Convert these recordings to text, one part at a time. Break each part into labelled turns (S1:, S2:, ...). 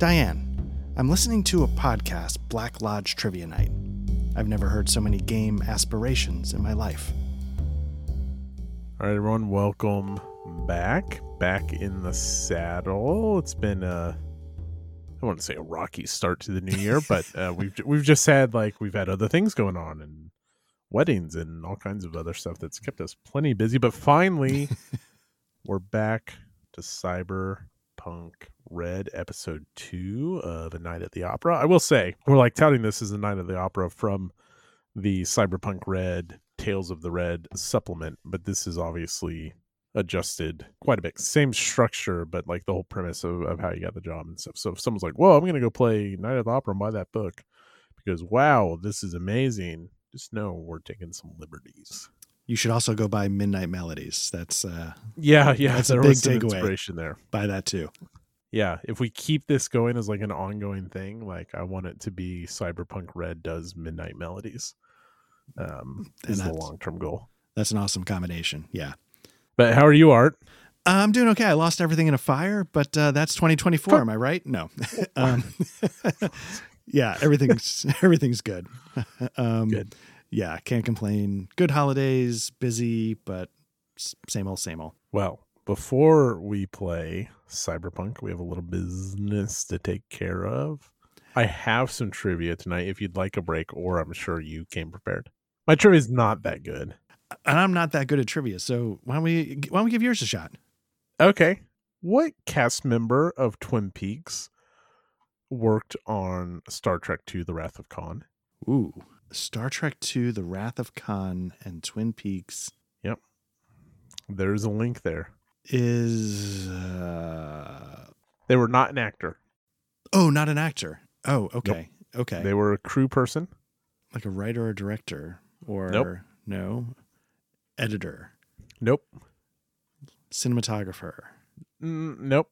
S1: Diane, I'm listening to a podcast, Black Lodge Trivia Night. I've never heard so many game aspirations in my life.
S2: All right, everyone, welcome back. Back in the saddle. It's been a, I wouldn't say a rocky start to the new year, but uh, we've we've just had like we've had other things going on and weddings and all kinds of other stuff that's kept us plenty busy. But finally, we're back to Cyberpunk Red episode two of A Night at the Opera. I will say we're like touting this as a Night at the Opera from the Cyberpunk Red Tales of the Red supplement, but this is obviously adjusted quite a bit. Same structure, but like the whole premise of, of how you got the job and stuff. So if someone's like, Whoa, I'm gonna go play Night at the Opera and buy that book because wow, this is amazing. Just know we're taking some liberties.
S1: You should also go buy Midnight Melodies. That's uh
S2: Yeah, yeah.
S1: That's a big takeaway.
S2: inspiration there.
S1: buy that too.
S2: Yeah, if we keep this going as like an ongoing thing, like I want it to be Cyberpunk Red does Midnight Melodies. Um,
S1: And
S2: is the long term goal.
S1: That's an awesome combination. Yeah.
S2: But how are you, Art?
S1: I'm doing okay. I lost everything in a fire, but uh, that's 2024. Am I right? No. um, yeah, everything's everything's good. um,
S2: Good.
S1: Yeah, can't complain. Good holidays, busy, but same old, same old.
S2: Well, before we play Cyberpunk, we have a little business to take care of. I have some trivia tonight if you'd like a break, or I'm sure you came prepared. My trivia is not that good.
S1: And I'm not that good at trivia, so why don't we why don't we give yours a shot?
S2: Okay. What cast member of Twin Peaks worked on Star Trek II The Wrath of Khan?
S1: Ooh, Star Trek II: The Wrath of Khan and Twin Peaks Yep.
S2: There's a link there.
S1: is uh,
S2: They were not an actor.
S1: oh, not an actor. Oh, okay, okay,
S2: They were a crew person.
S1: like a writer or director or
S2: Nope.
S1: no editor,
S2: Nope.
S1: cinematographer,
S2: Mm, nope.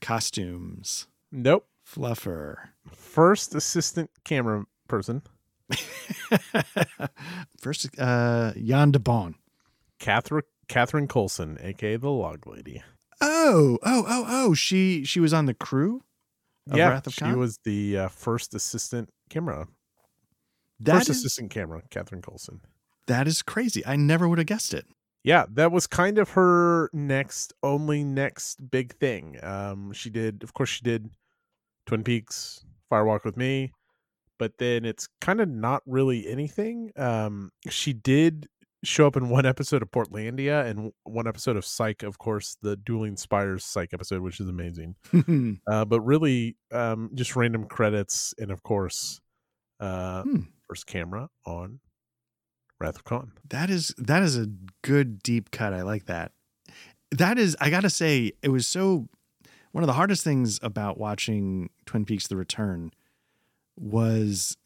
S1: costumes,
S2: Nope.
S1: fluffer.
S2: First assistant camera person,
S1: First, uh, Jan de Bont.
S2: Catherine Catherine Coulson, aka the Log Lady.
S1: Oh, oh, oh, oh! She she was on the crew. Of
S2: yeah,
S1: Wrath of
S2: she
S1: Khan?
S2: was the uh, first assistant camera.
S1: That
S2: first
S1: is
S2: assistant camera, Catherine Coulson.
S1: that is crazy. I never would have guessed it.
S2: Yeah, that was kind of her next, only next big thing. Um, she did, of course, she did Twin Peaks, Firewalk with Me, but then it's kind of not really anything. Um, she did show up in one episode of Portlandia and one episode of Psych, of course, the Dueling Spires Psych episode, which is amazing. Uh, but really, um, just random credits, and of course, uh,
S1: Hmm.
S2: first camera on Wrath of Khan.
S1: that is that is a good deep cut. I like that. That is, I gotta say, it was so. One of the hardest things about watching Twin Peaks: The Return was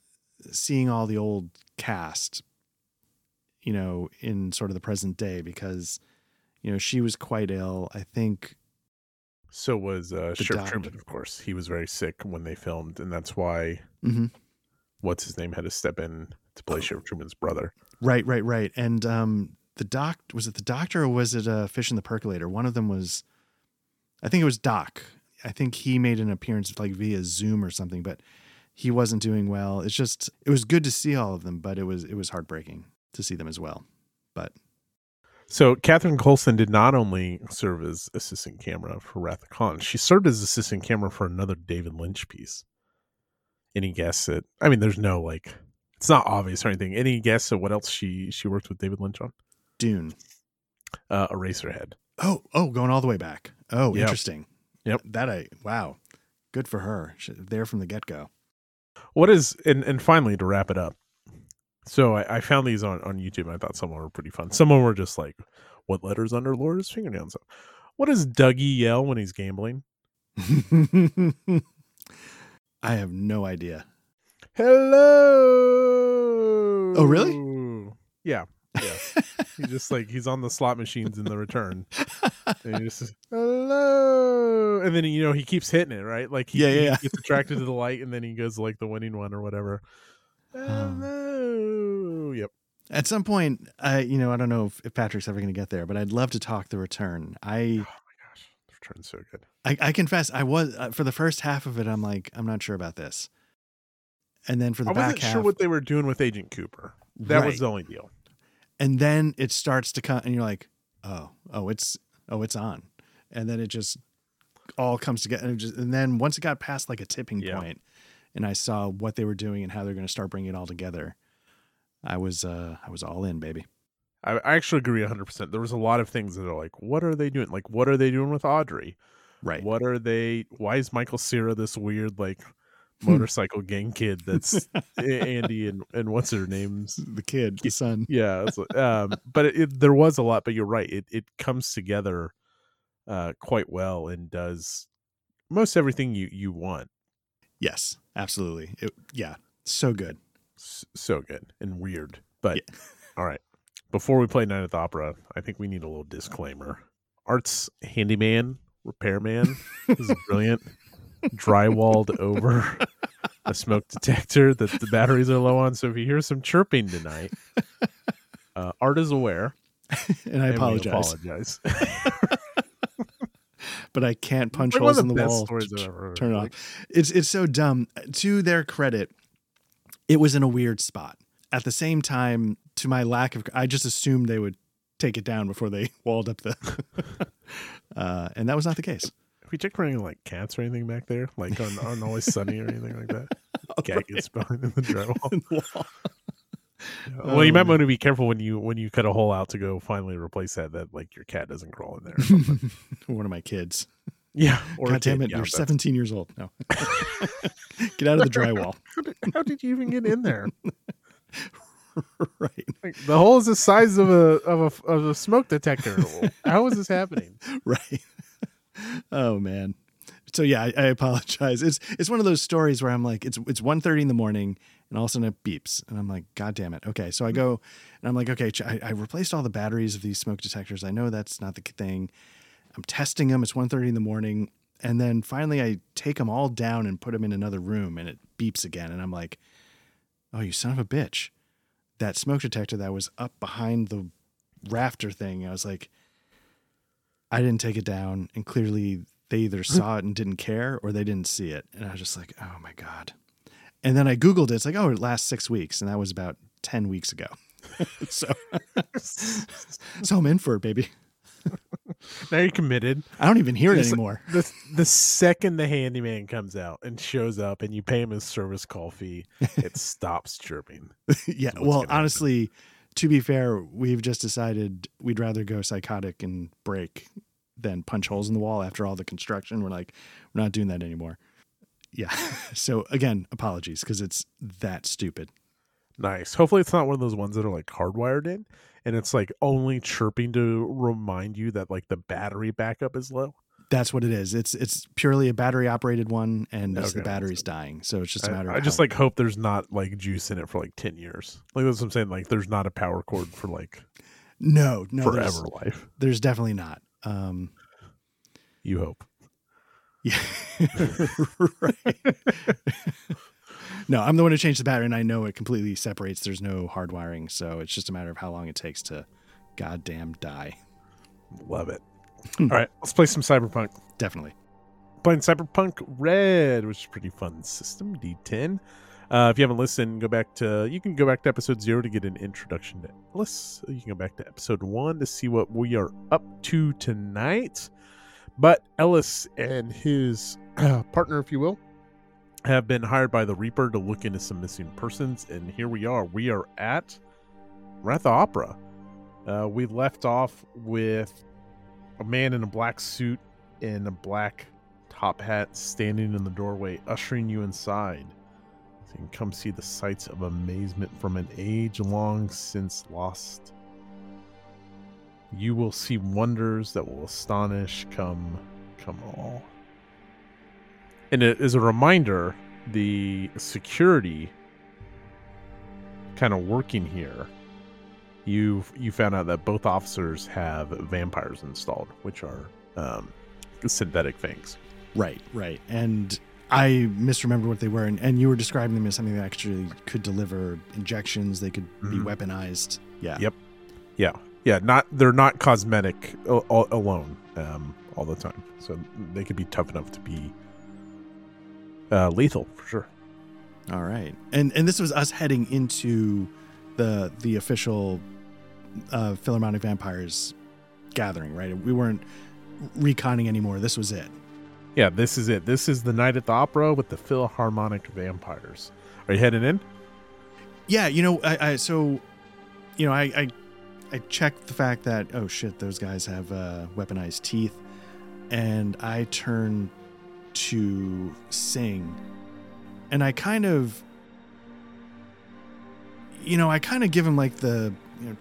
S1: seeing all the old cast, you know, in sort of the present day because, you know, she was quite ill. I think
S2: So was uh, Sheriff Truman, of course. He was very sick when they filmed, and that's why
S1: Mhm.
S2: what's his name had to step in to play Sheriff Truman's brother.
S1: Right, right, right. And um, the doc was it the doctor or was it uh, Fish in the Percolator? One of them was, I think it was Doc. I think he made an appearance like via Zoom or something, but he wasn't doing well. It's just it was good to see all of them, but it was it was heartbreaking to see them as well. But
S2: So Catherine Coulson did not only serve as assistant camera for Wrath of Khan, she served as assistant camera for another David Lynch piece. Any guess at? I mean, there's no like, it's not obvious or anything. Any guess at what else she she worked with David Lynch on?
S1: Dune.
S2: Uh, Eraserhead.
S1: Oh, oh, going all the way back. Oh,
S2: Yep.
S1: interesting.
S2: Yep.
S1: That I wow, good for her. She, there from the get go.
S2: What is and and finally to wrap it up. So I, I found these on on YouTube. and I thought some of them were pretty fun. Some of them were just like, "What letters under Laura's fingernails?" So, what does Dougie yell when he's gambling?
S1: I have no idea.
S2: Hello.
S1: Oh, really?
S2: Yeah, yeah. he just like he's on the slot machines in the return. And he just hello, and then you know he keeps hitting it right. Like he,
S1: Yeah, yeah,
S2: he gets attracted to the light, and then he goes like the winning one or whatever. Hello. Yep.
S1: At some point, I you know I don't know if, if Patrick's ever going to get there, but I'd love to talk the return. I
S2: Oh my gosh, the Return's so good.
S1: I, I confess, I was uh, for the first half of it. I'm like, I'm not sure about this. And then for the
S2: I wasn't
S1: half,
S2: sure what they were doing with Agent Cooper. That
S1: Right.
S2: was the only deal.
S1: and then it starts to come, and you're like, oh, oh, it's, oh, it's on, and then it just all comes together, and, just, and then once it got past like a tipping
S2: Yeah.
S1: point, and I saw what they were doing and how they're going to start bringing it all together, I was, uh, I was all in, baby.
S2: I, I actually agree 100%. There was a lot of things that are like, what are they doing? Like, what are they doing with Audrey?
S1: Right.
S2: What are they? Why is Michael Cera this weird, like, motorcycle gang kid that's Andy and, and what's her name's?
S1: The kid, the son.
S2: Yeah. Um, but it, it, there was a lot, but you're right. It, it comes together uh, quite well and does most everything you, you want.
S1: Yes, absolutely. It, yeah, so good.
S2: S- so good and weird. But all right. Before we play Night at the Opera, I think we need a little disclaimer. Art's handyman, repairman is brilliant. Drywalled over a smoke detector that the batteries are low on. So if you hear some chirping tonight, uh, Art is aware.
S1: And I
S2: and
S1: apologize,
S2: apologize.
S1: but I can't punch
S2: Like
S1: holes in the wall.
S2: stories
S1: to
S2: I've ever heard.
S1: turn it
S2: Like,
S1: off. It's it's so dumb. To their credit, it was in a weird spot. At the same time, to my lack of, I just assumed they would take it down before they walled up the, uh, and that was not the case.
S2: Have we checked for any like cats or anything back there? Like on, on Always Sunny or anything like that? Cat gets behind in the drywall. Well, you might
S1: um,
S2: want to be careful when you when you cut a hole out to go finally replace that. That like your cat doesn't crawl in there.
S1: One of my kids.
S2: yeah. Or
S1: God damn
S2: kid,
S1: it!
S2: yeah,
S1: you're
S2: that's-
S1: 17 years old. No, get out of the drywall.
S2: How did, how did you even get in there?
S1: right,
S2: Like, the hole is the size of a of a of a smoke detector. How is this happening?
S1: right. oh man. So yeah, I, I apologize. It's it's one of those stories where I'm like, it's it's 1.30 in the morning, and all of a sudden it beeps, and I'm like, God damn it. Okay, so I go, and I'm like, okay, I, I replaced all the batteries of these smoke detectors. I know that's not the thing. I'm testing them. It's 1.30 in the morning, and then finally I take them all down and put them in another room, and it beeps again, and I'm like, oh, you son of a bitch! That smoke detector that was up behind the rafter thing. I was like. I didn't take it down, and clearly they either saw it and didn't care, or they didn't see it. And I was just like, "Oh my god!" And then I googled it. It's like, "Oh, it lasts six weeks," and that was about ten weeks ago. so, so I'm in for it, baby.
S2: now you're committed.
S1: I don't even hear it
S2: It's-
S1: anymore.
S2: The the second the handyman comes out and shows up, and you pay him his service call fee, it stops chirping.
S1: yeah. Well,
S2: happen.
S1: honestly, to be fair, we've just decided we'd rather go psychotic and break than punch holes in the wall after all the construction. We're like, we're not doing that anymore. Yeah. So again, apologies because it's that stupid.
S2: Nice. Hopefully, it's not one of those ones that are like hardwired in, and it's like only chirping to remind you that like the battery backup is low.
S1: That's what it is. It's it's purely a battery operated one, and it's the battery's dying. So it's just a
S2: I,
S1: matter.
S2: I
S1: of
S2: just like hope there's not like juice in it for like ten years. Like that's what I'm saying. Like there's not a power cord for like
S1: no, no, there's,
S2: forever life.
S1: there's definitely not. Um,
S2: You hope.
S1: Yeah, right. no, I'm the one who changed the battery, and I know it completely separates. There's no hard wiring, so it's just a matter of how long it takes to goddamn die.
S2: Love it. All right, let's play some Cyberpunk.
S1: Definitely.
S2: Playing Cyberpunk Red, which is a pretty fun system. D10. Uh, if you haven't listened, go back to you can go back to episode zero to get an introduction to Ellis. You can go back to episode one to see what we are up to tonight. But Ellis and his uh, partner, if you will, have been hired by the Reaper to look into some missing persons, and here we are. We are at we're at the opera. Uh, we left off with a man in a black suit and a black top hat standing in the doorway, ushering you inside. So you can come see the sights of amazement from an age long since lost. You will see wonders that will astonish come come all. And it is a reminder the security kind of working here. You you found out that both officers have vampires installed, which are um, synthetic fangs.
S1: Right, right. And I misremembered what they were, and, and you were describing them as something that actually could deliver injections. They could be
S2: Mhm.
S1: weaponized. Yeah.
S2: Yep. Yeah, Yeah, not they're not cosmetic alone um, all the time, so they could be tough enough to be uh, lethal for sure.
S1: All right, and and this was us heading into the the official uh, Philharmonic Vampires gathering, right? We weren't reconning anymore. This was it.
S2: Yeah, this is it. This is the night at the opera with the Philharmonic Vampires. Are you heading in?
S1: Yeah, you know, I, I so, you know, I, I I checked the fact that oh shit, those guys have uh, weaponized teeth, and I turn to sing, and I kind of, you know, I kind of give him like the, you know,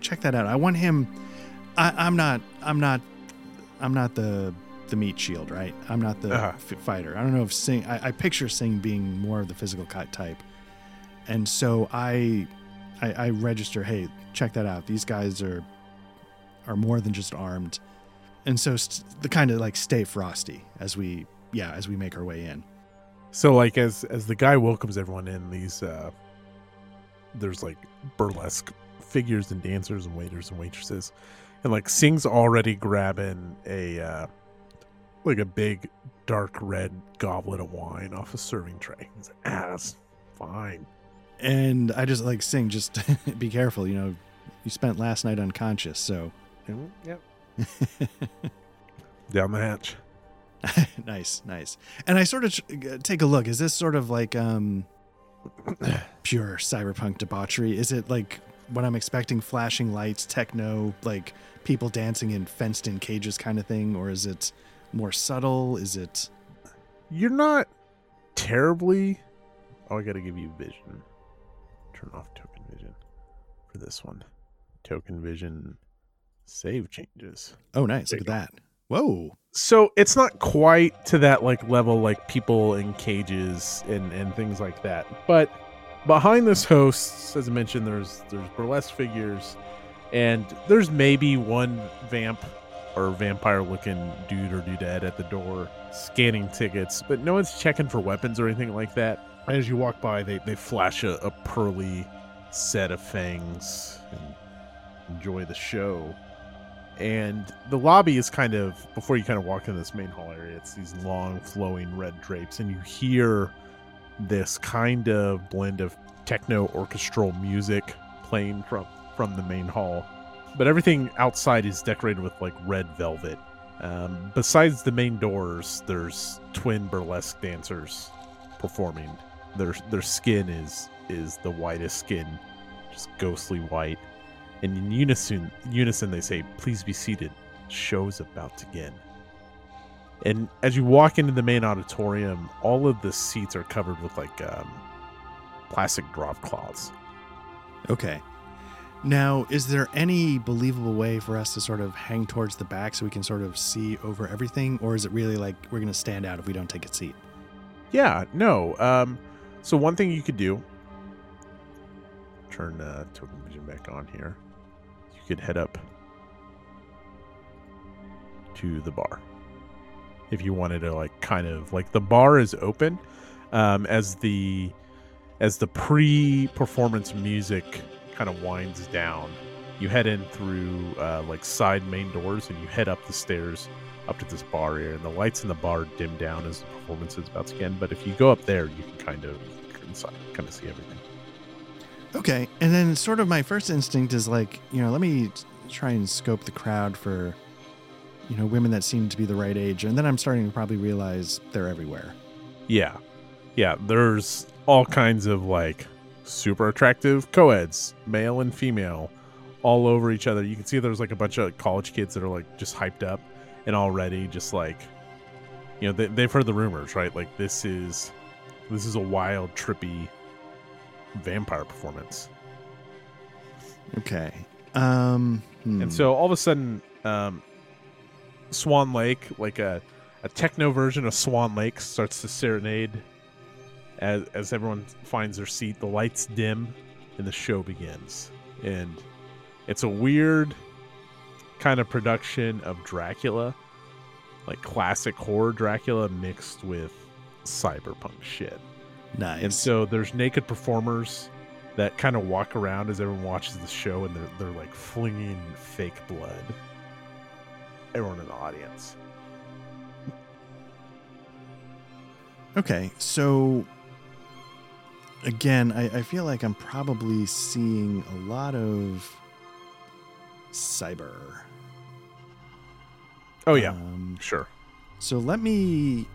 S1: check that out. I want him. I, I'm not. I'm not. I'm not the the meat shield, right? I'm not the
S2: Uh-huh.
S1: f- fighter. I don't know if Sing. I, I picture Sing being more of the physical type, and so I, I, I register. Hey, check that out. These guys are, are more than just armed, and so st- the kind of like stay frosty as we, yeah, as we make our way in.
S2: So like as as the guy welcomes everyone in, these uh there's like burlesque figures and dancers and waiters and waitresses. And like Sing's already grabbing a uh like a big dark red goblet of wine off a serving tray. He's like, ah, that's fine.
S1: And I just like Sing. Just be careful. You know, you spent last night unconscious, so
S2: And, yep. Down the hatch.
S1: nice, nice. And I sort of take a look. Is this sort of like um pure cyberpunk debauchery? Is it like what I'm expecting flashing lights, techno, like people dancing in fenced in cages kind of thing or is it more subtle? Is it
S2: You're not terribly Oh, I gotta give you vision. Turn off token vision for this one. Token vision save changes.
S1: Oh, nice.
S2: There
S1: Look at that. Whoa.
S2: So it's not quite to that like level like people in cages and, and things like that. But behind this host, as I mentioned, there's there's burlesque figures and there's maybe one vamp or vampire looking dude or dudette at the door scanning tickets, but no one's checking for weapons or anything like that. As you walk by, they, they flash a, a pearly set of fangs and enjoy the show. And the lobby is kind of, before you kind of walk in this main hall area, it's these long flowing red drapes, and you hear this kind of blend of techno orchestral music playing from from the main hall. But everything outside is decorated with like red velvet. Um, besides the main doors there's twin burlesque dancers performing their their skin is is the whitest skin just ghostly white and in unison unison they say please be seated show's about to begin and as you walk into the main auditorium all of the seats are covered with like um, plastic drop cloths
S1: Okay. Now, is there any believable way for us to sort of hang towards the back so we can sort of see over everything? Or is it really like we're going to stand out if we don't take a seat?
S2: Yeah, no. Um, so one thing you could do, turn uh, token vision back on here. You could head up to the bar if you wanted to, like, kind of like the bar is open um, as the as the pre-performance music kind of winds down. You head in through uh, like side main doors and you head up the stairs up to this bar area, and the lights in the bar dim down as the performance is about to begin. But if you go up there, you can kind of inside, kind of see everything.
S1: Okay. And then, sort of, my first instinct is like, you know, let me try and scope the crowd for, you know, women that seem to be the right age. And then I'm starting to probably realize they're everywhere.
S2: Yeah, yeah. There's all kinds of like super attractive co-eds, male and female, all over each other. You can see there's like a bunch of college kids that are like just hyped up and already just like, you know, they, they've heard the rumors, right? Like this is this is a wild, trippy vampire performance.
S1: Okay. Um, hmm.
S2: And so all of a sudden, um, Swan Lake, like a, a techno version of Swan Lake, starts to serenade as, as everyone finds their seat. The lights dim and the show begins. And it's a weird kind of production of Dracula, like classic horror Dracula mixed with cyberpunk shit.
S1: nice.
S2: And so there's naked performers that kind of walk around as everyone watches the show and they're, they're like flinging fake blood. Everyone in the audience.
S1: Okay, so again, I, I feel like I'm probably seeing a lot of cyber.
S2: Oh yeah,
S1: Um,
S2: sure.
S1: so let me.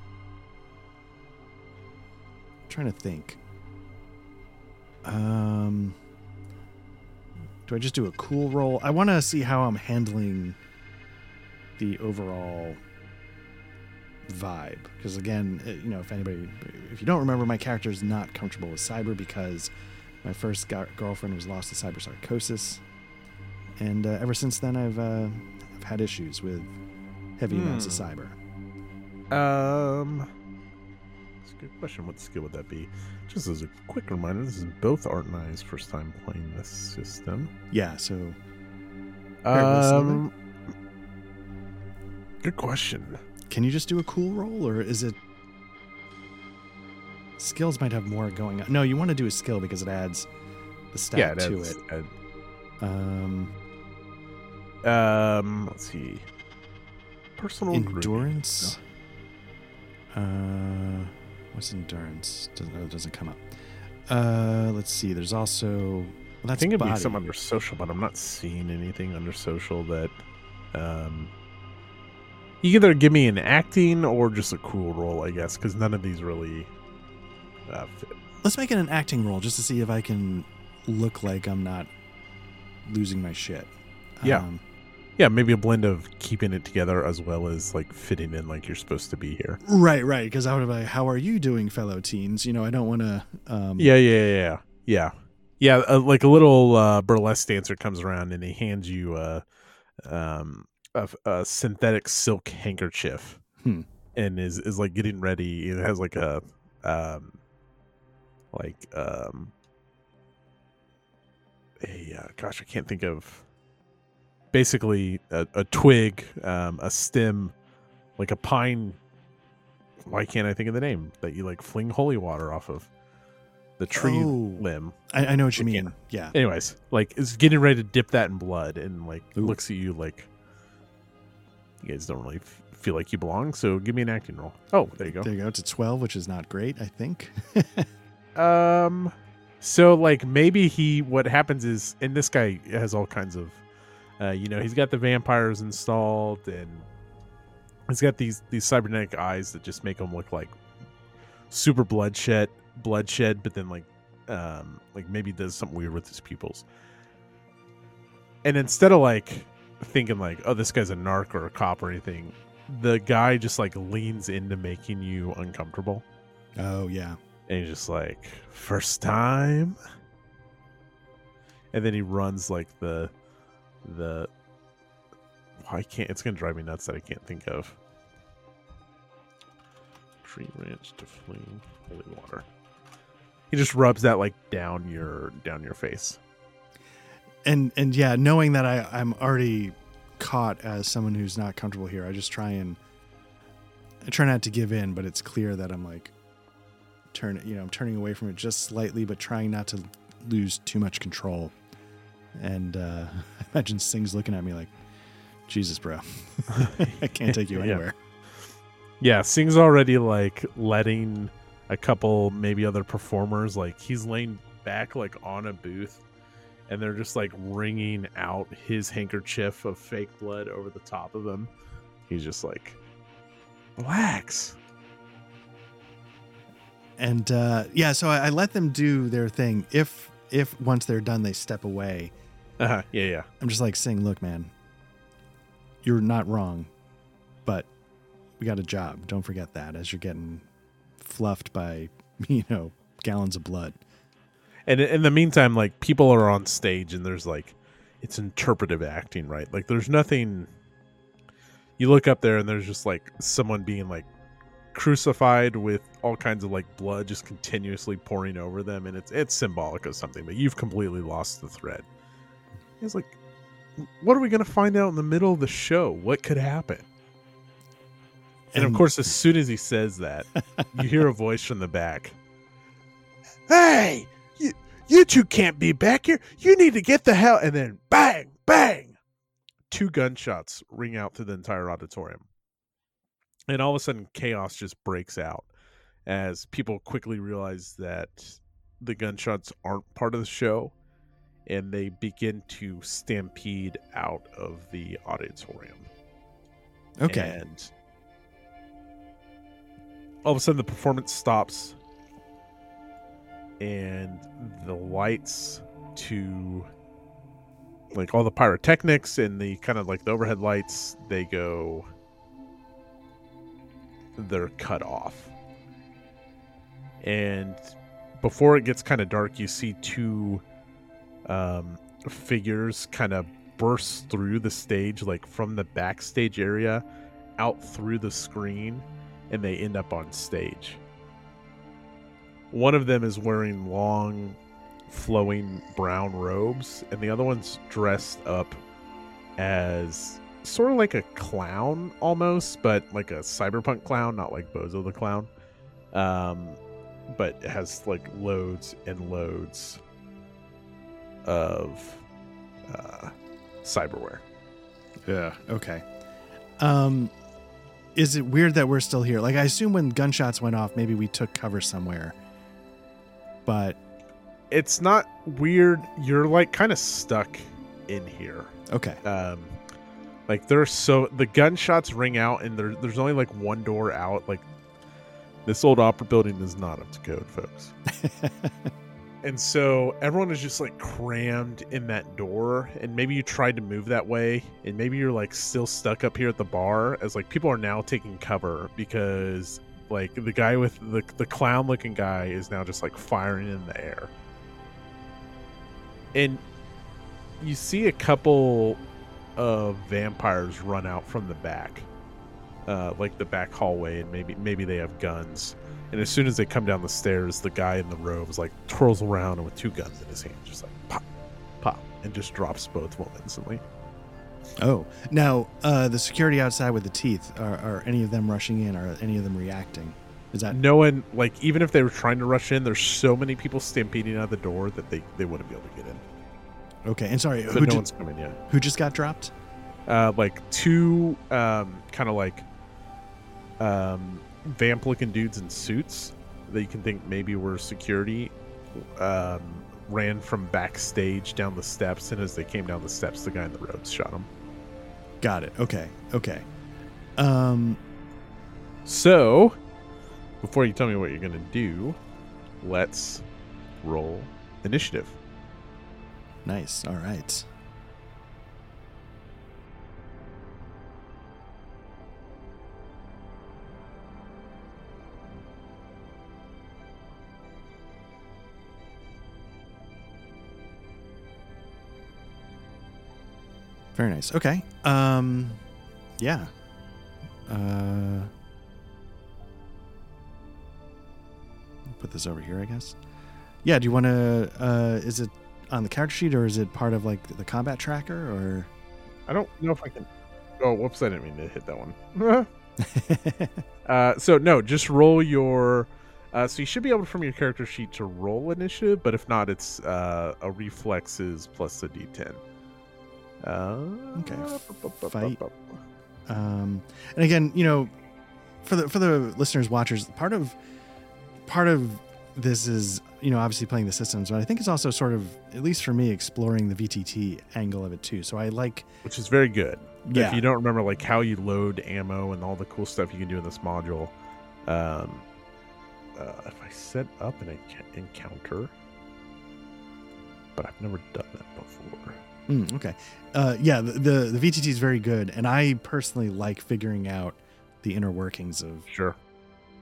S1: I'm trying to think. Um, do I just do a cool roll? I want to see how I'm handling the overall vibe because again uh, you know if anybody if you don't remember my character is not comfortable with cyber because my first gar- girlfriend was lost to cyberpsychosis and uh, ever since then i've uh, i've had issues with heavy amounts of
S2: Hmm.
S1: cyber
S2: Um, good question. What skill would that be? Just as a quick reminder, this is both Art and I's first time playing this system.
S1: yeah so
S2: Um, good question.
S1: can you just do a cool roll or is it skills might have more going on no you want to do a skill because it adds the stat
S2: yeah,
S1: to
S2: that's,
S1: it um
S2: uh, um, let's see. Personal
S1: endurance uh what's endurance doesn't, oh, doesn't come up uh let's see there's also well,
S2: I think it'd
S1: body.
S2: be some under social, but I'm not seeing anything under social that. Um, you either give me an acting or just a cool role, I guess, because none of these really uh, fit.
S1: let's make it an acting role just to see if i can look like i'm not losing my shit
S2: Yeah.
S1: um,
S2: Yeah, maybe a blend of keeping it together as well as like fitting in like you're supposed to be here.
S1: right right because i would be like how are you doing fellow teens you know i don't want to um
S2: Yeah, yeah, yeah, yeah, yeah. Yeah, uh, like a little uh, burlesque dancer comes around and he hands you a, um, a, a synthetic silk handkerchief,
S1: Hmm.
S2: and is is like getting ready. It has like a, um, like um, a uh, gosh, I can't think of. Basically, a, a twig, um, a stem, like a pine. Why can't I think of the name that you like fling holy water off of? The tree
S1: Oh.
S2: limb.
S1: I, I know what you mean yeah
S2: Anyways, like is getting ready to dip that in blood and like
S1: Ooh.
S2: looks at you like you guys don't really f- feel like you belong. So give me an acting roll. Oh, there you go.
S1: there you go it's a 12 which is not great i think
S2: Um, so like maybe he what happens is, and this guy has all kinds of, uh, you know, he's got the vampires installed, and he's got these these cybernetic eyes that just make him look like super bloodshed, bloodshed, but then like, um, like maybe does something weird with his pupils. And instead of like thinking like, oh, this guy's a narc or a cop or anything, the guy just like leans into making you uncomfortable.
S1: oh yeah
S2: And he's just like, first time. And then he runs like the the I can't it's gonna drive me nuts that I can't think of. Tree ranch to fling holy water. He just rubs that like down your down your face.
S1: and and yeah knowing that i i'm already caught as someone who's not comfortable here i just try and i try not to give in but it's clear that i'm like turn you know i'm turning away from it just slightly but trying not to lose too much control and uh i imagine sing's looking at me like jesus bro i can't take you
S2: Yeah.
S1: anywhere
S2: Yeah, Sing's already like letting a couple maybe other performers like he's laying back like on a booth and they're just like wringing out his handkerchief of fake blood over the top of him. He's just like relax.
S1: and uh yeah so I, I let them do their thing if if once they're done they step away
S2: Uh-huh. Yeah, yeah.
S1: I'm just like saying, look, man, you're not wrong, but we got a job. Don't forget that as you're getting fluffed by, you know, gallons of blood.
S2: And in in the meantime, like people are on stage and there's like it's interpretive acting, right? Like there's nothing you look up there and there's just like someone being like crucified with all kinds of like blood just continuously pouring over them and it's it's symbolic of something, but you've completely lost the thread. It's like what are we going to find out in the middle of the show? What could happen? And, of course, as soon as he says that, you hear a voice from the back. Hey, you, You two can't be back here. You need to get the hell. And then bang, bang. Two gunshots ring out through the entire auditorium. And all of a sudden, chaos just breaks out as people quickly realize that the gunshots aren't part of the show and they begin to stampede out of the auditorium.
S1: Okay.
S2: And all of a sudden, the performance stops, and the lights to like all the pyrotechnics and the kind of like the overhead lights, they go, they're cut off. And before it gets kind of dark, you see two um, figures kind of burst through the stage, like from the backstage area out through the screen, and they end up on stage. One of them is wearing long, flowing brown robes, and the other one's dressed up as sort of like a clown almost, but like a cyberpunk clown, not like Bozo the clown. Um, but has like loads and loads of uh, cyberware.
S1: Yeah. Okay. Um, is it weird that we're still here? Like, I assume when gunshots went off, maybe we took cover somewhere. But
S2: It's not weird. You're like kind of stuck in here.
S1: okay.
S2: Um, like there's so the gunshots ring out, and there, there's only like one door out. Like this old opera building is not up to code, folks. And so everyone is just like crammed in that door. And maybe you tried to move that way. And maybe you're like still stuck up here at the bar as like people are now taking cover because like the guy with the, the clown looking guy is now just like firing in the air. And you see a couple of vampires run out from the back. Uh, like the back hallway and maybe maybe they have guns. And as soon as they come down the stairs, the guy in the robes like twirls around and with two guns in his hand, just like pop, pop, and just drops both of them instantly.
S1: Oh, now uh, the security outside with the teeth are, are any of them rushing in? Are any of them reacting? Is that
S2: No one, like, even if they were trying to rush in, there's so many people stampeding out the door that they, they wouldn't be able to get in.
S1: okay? And sorry,
S2: But
S1: who,
S2: no
S1: ju-
S2: one's coming yet.
S1: who just got dropped?
S2: Uh, like two um, kind of like um, vamp looking dudes in suits that you can think maybe were security um, ran from backstage down the steps. And as they came down the steps, the guy in the robes shot them.
S1: Got it. Okay. Okay. Um.
S2: So, before you tell me what you're going to do, let's roll initiative.
S1: Nice. All right. Very nice. Okay. Um yeah. Uh put this over here, I guess. Yeah, do you want to uh is it on the character sheet or is it part of like the combat tracker or
S2: I don't know if I can. Oh, whoops! I didn't mean to hit that one. uh, so no, just roll your. Uh, so you should be able from your character sheet to roll initiative, but if not, it's uh, a reflexes plus a d10. Uh,
S1: Okay, fight. um and again you know for the for the listeners watchers part of part of this is you know obviously playing the systems but i think it's also sort of at least for me exploring the vtt angle of it too so i like
S2: which is very good.
S1: Yeah.
S2: If you don't remember like how you load ammo and all the cool stuff you can do in this module, um, uh, if I set up an enc- encounter, but I've never done that before.
S1: Mm, okay. Uh, yeah, the, the the VTT is very good, and I personally like figuring out the inner workings of
S2: Sure.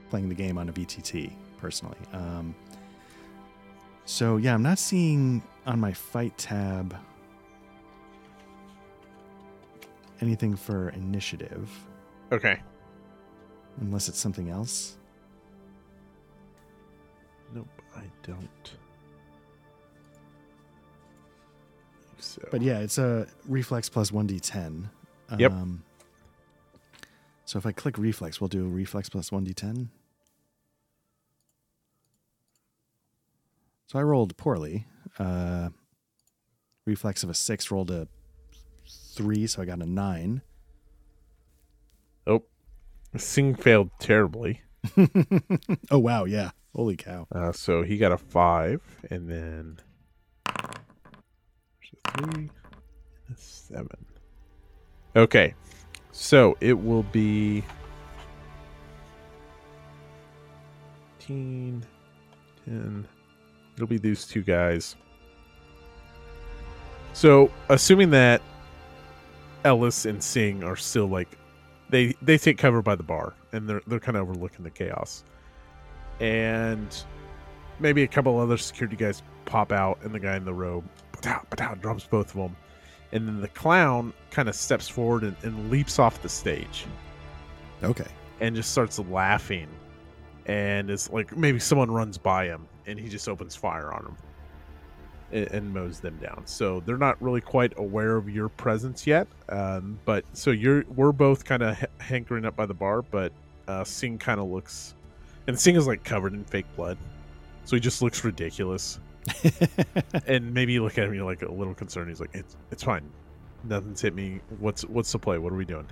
S1: playing the game on a VTT. Personally, um, so yeah, I'm not seeing on my fight tab anything for initiative,
S2: Okay.
S1: unless it's something else.
S2: Nope, I don't. So,
S1: But yeah, it's a reflex plus 1d10.
S2: Yep.
S1: Um, so if I click reflex, we'll do reflex plus 1d10. So I rolled poorly. Uh, reflex of a six rolled a three, so I got a nine.
S2: Oh, Sing failed terribly.
S1: oh wow, yeah. Holy cow.
S2: Uh, so he got a five, and then three, seven. Okay, so it will be 15, 10. It'll be these two guys. So, assuming that Ellis and Singh are still like they they take cover by the bar and they're they're kind of overlooking the chaos. And maybe a couple other security guys pop out and the guy in the robe pa-dow, pa-dow, drops both of them. And then the clown kind of steps forward and, and leaps off the stage.
S1: Okay.
S2: and just starts laughing. And it's like maybe someone runs by him and he just opens fire on them and, and mows them down. So they're not really quite aware of your presence yet um, but so you're we're both kind of h- hankering up by the bar but uh, sing kind of looks and sing is like covered in fake blood. So he just looks ridiculous and maybe you look at him you're like a little concerned he's like it's, it's fine nothing's hit me what's what's the play what are we doing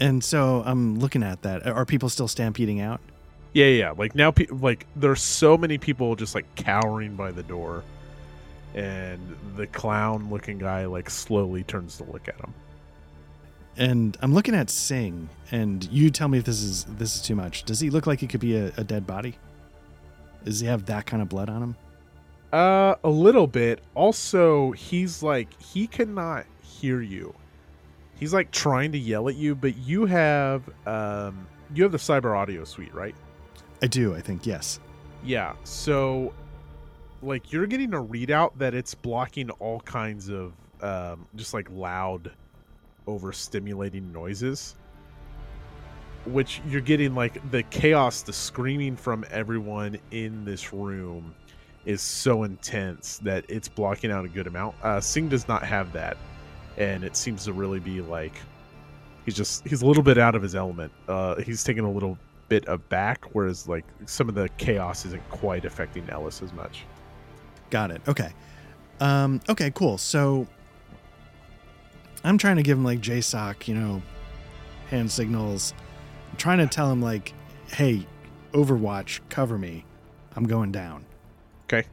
S1: and so I'm looking at that. Are people still stampeding out?
S2: Yeah, yeah. Like now, pe- like there's so many people just like cowering by the door, and the clown-looking guy like slowly turns to look at him.
S1: And I'm looking at Sing, and you tell me if this is this is too much. Does he look like he could be a, a dead body? Does he have that kind of blood on him?
S2: Uh, a little bit. Also, he's like he cannot hear you. He's like trying to yell at you, but you have um you have the cyber audio suite, right?
S1: I do. I think yes.
S2: Yeah. So, like, you're getting a readout that it's blocking all kinds of um, just like loud, overstimulating noises. Which you're getting like the chaos, the screaming from everyone in this room is so intense that it's blocking out a good amount. Uh, Sing does not have that, and it seems to really be like he's just he's a little bit out of his element. Uh, he's taking a little bit of back, whereas like some of the chaos isn't quite affecting Ellis as much.
S1: Got it. Okay. Um, okay, cool. So I'm trying to give him like JSOC, you know, hand signals. I'm trying to tell him like, hey, Overwatch, cover me. I'm going down.
S2: Okay.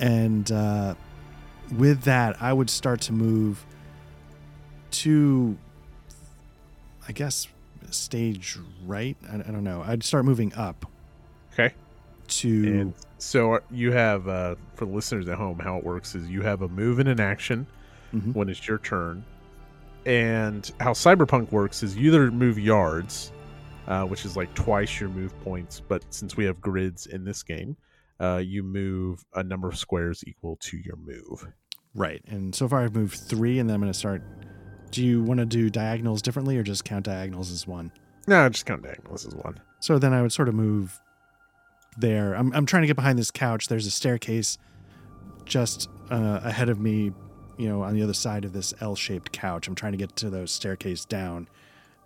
S1: And uh, with that, I would start to move to, I guess, stage right. I, I don't know. I'd start moving up
S2: Okay.
S1: to.
S2: And so uh, you have uh, for the listeners at home, how it works is you have a move and an action
S1: Mhm.
S2: when it's your turn, and how Cyberpunk works is you either move yards, uh, which is like twice your move points, but since we have grids in this game, uh, you move a number of squares equal to your move.
S1: Right. And so far I've moved three, and then I'm going to start. Do you want to do diagonals differently or just count diagonals as one?
S2: No, just count diagonals as one.
S1: So then I would sort of move there. I'm, I'm trying to get behind this couch. There's a staircase just uh, ahead of me, you know, on the other side of this L shaped couch. I'm trying to get to those staircase down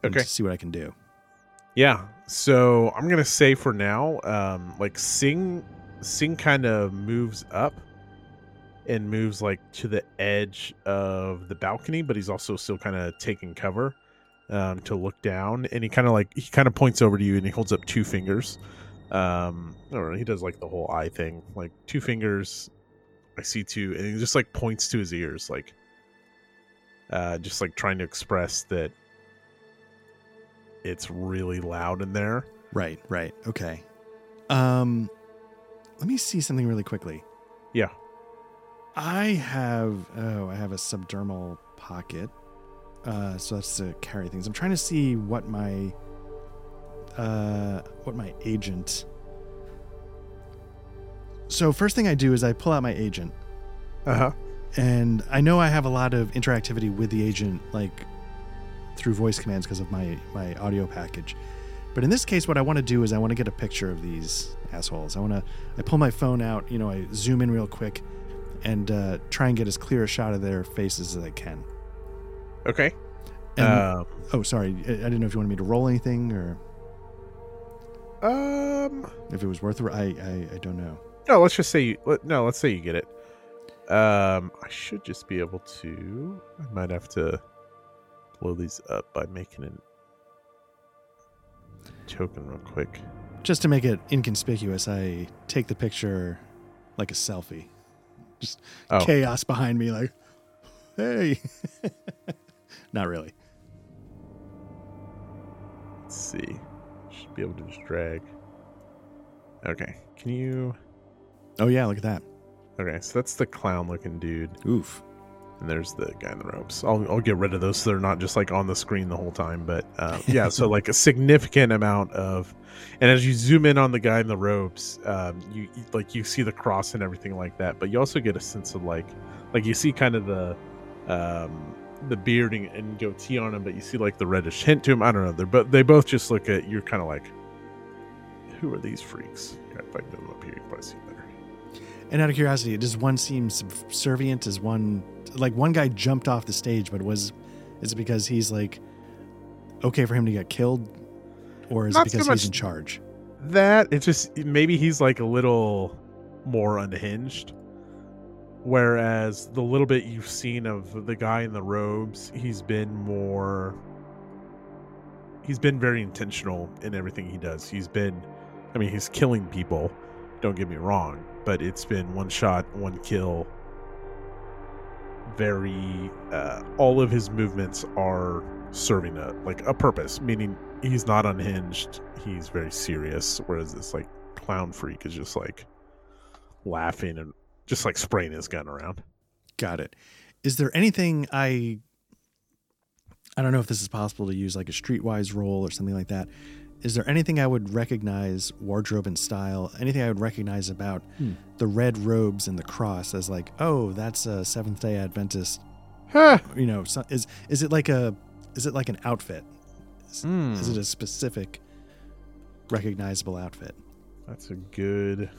S2: Okay.
S1: to see what I can do.
S2: Yeah. So I'm gonna say for now, um, like Sing, Sing kind of moves up and moves like to the edge of the balcony, but he's also still kind of taking cover um, to look down. And he kind of like he kind of points over to you and he holds up two fingers. Um, or he does like the whole eye thing, like two fingers. I see two, and he just like points to his ears, like, uh, just like trying to express that it's really loud in there.
S1: Right, right. Okay. Um, let me see something really quickly.
S2: Yeah.
S1: I have oh, I have a subdermal pocket. Uh, so that's to carry things. I'm trying to see what my uh what my agent. So first thing I do is I pull out my agent,
S2: Uh huh.
S1: and I know I have a lot of interactivity with the agent, like through voice commands because of my my audio package. But in this case, what I want to do is I want to get a picture of these assholes. I want to I pull my phone out, you know, I zoom in real quick, and uh, try and get as clear a shot of their faces as I can.
S2: Okay.
S1: And,
S2: Um,
S1: oh, sorry, I, I didn't know if you wanted me to roll anything or
S2: um.
S1: if it was worth it. I I, I don't know.
S2: no, let's just say you, let, no, let's say you get it. Um, I should just be able to. I might have to blow these up by making an token real quick.
S1: Just to make it inconspicuous, I take the picture like a selfie. Just
S2: Oh.
S1: chaos behind me, like, hey. Not really.
S2: Let's see. Should be able to just drag. Okay. Can you?
S1: Oh yeah, look at that.
S2: Okay, so that's the clown-looking dude,
S1: Oof.
S2: And there's the guy in the ropes. I'll I'll get rid of those so they're not just like on the screen the whole time. But uh, yeah, so like a significant amount of, and as you zoom in on the guy in the ropes, um, you like you see the cross and everything like that. But you also get a sense of like, like you see kind of the, um, the bearding and goatee on him, but you see like the reddish hint to him. I don't know. They're but they both just look at you're kind of like, who are these freaks? If I can them up here, you can probably see better.
S1: And out of curiosity, does one seem subservient? Does one like one guy jumped off the stage, but was is it because he's like okay for him to get killed, or is
S2: Not
S1: it because
S2: much-
S1: he's in charge?
S2: that it's just maybe he's like a little more unhinged. Whereas the little bit you've seen of the guy in the robes he's been more he's been very intentional in everything he does. He's been i mean he's killing people don't get me wrong but it's been one shot one kill very uh, all of his movements are serving a like a purpose meaning he's not unhinged he's very serious whereas this like clown freak is just like laughing and just like spraying his gun around
S1: Got it. Is there anything I I don't know if this is possible to use like a streetwise roll or something like that. Is there anything I would recognize wardrobe and style? Anything I would recognize about
S2: Hmm.
S1: the red robes and the cross as like, oh, that's a Seventh Day Adventist.
S2: huh.
S1: You know, so, is is it like a is it like an outfit? Is,
S2: Hmm.
S1: is it a specific recognizable outfit?
S2: that's a good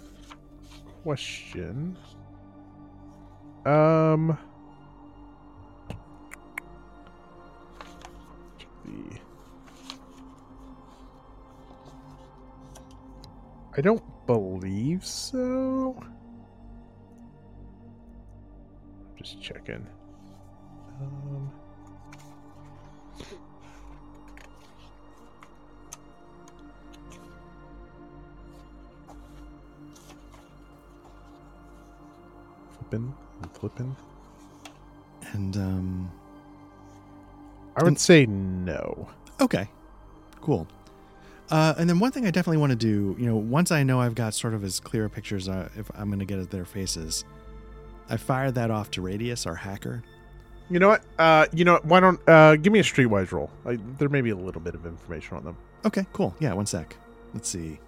S2: question um the I don't believe so. Just checking. Um, flipping and flipping.
S1: And um,
S2: I would say no.
S1: Okay, cool. Uh, and then one thing I definitely want to do, you know, once I know I've got sort of as clear pictures uh, if I'm going to get at their faces, I fire that off to Radius, our hacker.
S2: You know what? Uh, you know? Why don't uh, give me a streetwise roll? I, there may be a little bit of information on them.
S1: Okay, cool. Yeah, one sec. Let's see.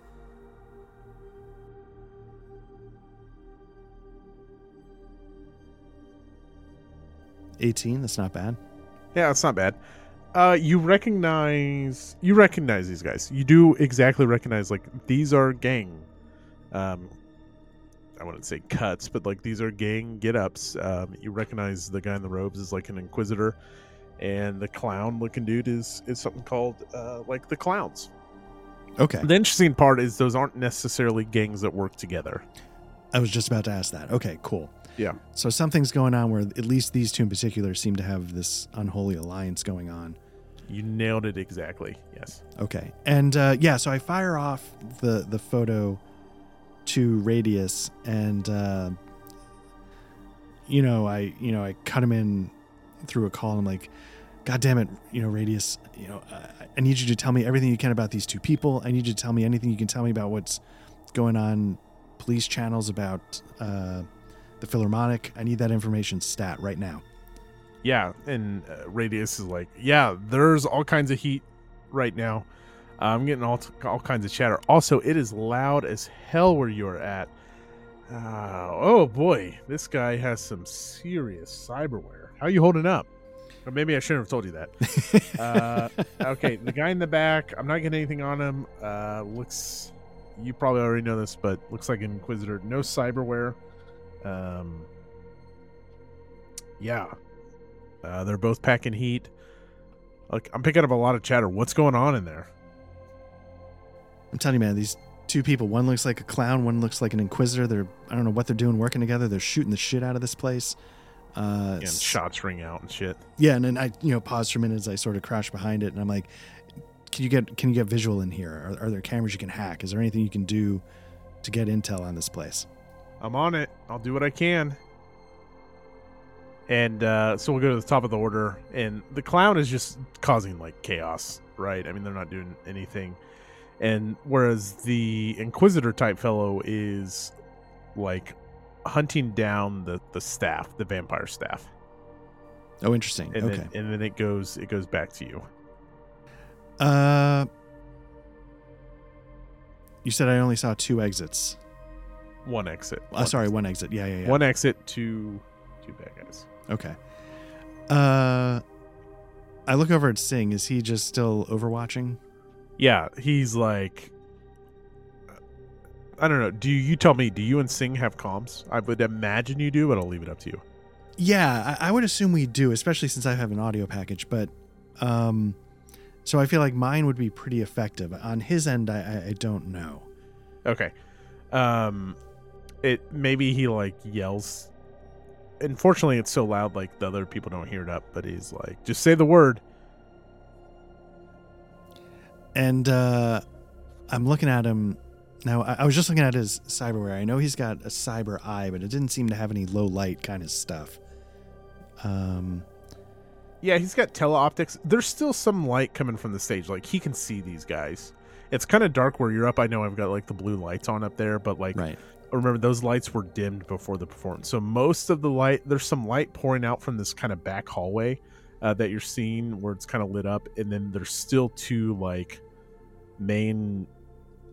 S1: Eighteen. That's not bad.
S2: Yeah, it's not bad. Uh, you recognize you recognize these guys. You do exactly recognize like these are gang. Um, I wouldn't say cuts, but like these are gang get ups. Um, you recognize the guy in the robes is like an inquisitor, and the clown looking dude is is something called uh, like the clowns.
S1: Okay,
S2: The interesting part is those aren't necessarily gangs that work together.
S1: I was just about to ask that. Okay, cool.
S2: Yeah.
S1: So something's going on where at least these two in particular seem to have this unholy alliance going on.
S2: You nailed it exactly. Yes.
S1: Okay. And uh, yeah, so I fire off the the photo to Radius, and uh, you know, I you know I cut him in through a call. I'm like, God damn it, you know, Radius, you know, I, I need you to tell me everything you can about these two people. I need you to tell me anything you can tell me about what's going on, police channels about uh, the Philharmonic. I need that information stat right now.
S2: Yeah, and uh, Radius is like, yeah, there's all kinds of heat right now. I'm getting all all kinds of chatter. Also, it is loud as hell where you're at. Uh, oh boy, this guy has some serious cyberware. How you holding up? Or maybe I shouldn't have told you that. Uh, okay, the guy in the back. I'm not getting anything on him. Uh, looks. You probably already know this, but looks like an Inquisitor. No cyberware. Um. Yeah. Uh, they're both packing heat. Like I'm picking up a lot of chatter. What's going on in there?
S1: I'm telling you, man, these two people. One looks like a clown. One looks like an inquisitor. They're I don't know what they're doing working together. They're shooting the shit out of this place. Uh,
S2: And shots ring out and shit.
S1: yeah, and then I you know pause for a minute as I sort of crash behind it, and I'm like, can you get can you get visual in here? Are, are there cameras you can hack? Is there anything you can do to get intel on this place?
S2: I'm on it. I'll do what I can. And uh, so we'll go to the top of the order, and the clown is just causing like chaos, right? I mean, they're not doing anything, and whereas the inquisitor type fellow is like hunting down the the staff, the vampire staff,
S1: Oh, interesting.
S2: and
S1: okay.
S2: then and then it goes it goes back to you.
S1: Uh, you said I only saw two exits.
S2: One exit.
S1: Uh, sorry, one exit. Yeah, yeah, yeah.
S2: One exit. Two two bad guys.
S1: Okay. Uh, I look over at Sing. Is he just still overwatching?
S2: Yeah, he's like I don't know. Do you, you tell me, do you and Sing have comms? I would imagine you do, but I'll leave it up to you.
S1: Yeah, I, I would assume we do, especially since I have an audio package. But, um, so I feel like mine would be pretty effective. On his end, I, I, I don't know.
S2: Okay. Um it maybe he like yells Unfortunately it's so loud like the other people don't hear it up, but he's like, just say the word.
S1: And uh, I'm looking at him now. I, I was just looking at his cyberware. I know he's got a cyber eye, but it didn't seem to have any low light kind of stuff. Um,
S2: Yeah, he's got teleoptics. There's still some light coming from the stage. Like he can see these guys. It's kind of dark where you're up. I know I've got like the blue lights on up there, but like
S1: right.
S2: Remember those lights were dimmed before the performance so most of the light there's some light pouring out from this kind of back hallway uh, that you're seeing where it's kind of lit up and then there's still two like main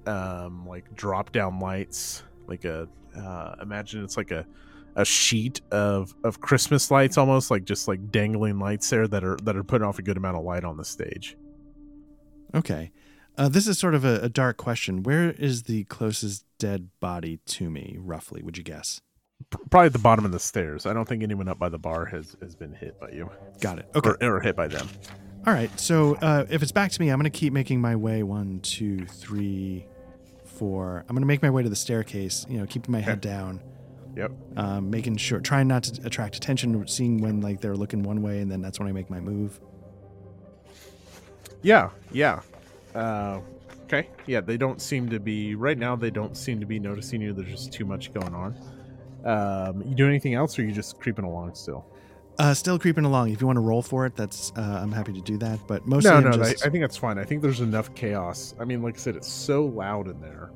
S2: um like drop down lights like a uh imagine it's like a a sheet of of christmas lights almost like just like dangling lights there that are that are putting off a good amount of light on the stage
S1: Okay. Uh, this is sort of a, a dark question. Where is the closest dead body to me, roughly? Would you guess?
S2: Probably at the bottom of the stairs i don't think anyone up by the bar has has been hit by you
S1: Got it. Okay.
S2: or, or hit by them
S1: All right. So uh, if it's back to me, I'm going to keep making my way. One, two, three, four. I'm going to make my way to the staircase. You know, keeping my head down,
S2: yep
S1: um, making sure, trying not to attract attention, seeing when like they're looking one way, and then that's when I make my move.
S2: Yeah, yeah. Uh, okay, yeah. They don't seem to be right now. They don't seem to be noticing you. There's just too much going on. Um, you do anything else, or you just creeping along still?
S1: Uh, still creeping along. If you want to roll for it, that's uh, I'm happy to do that. But mostly,
S2: no, no.
S1: just,
S2: I, I think that's fine. I think there's enough chaos. I mean, like I said, it's so loud in there.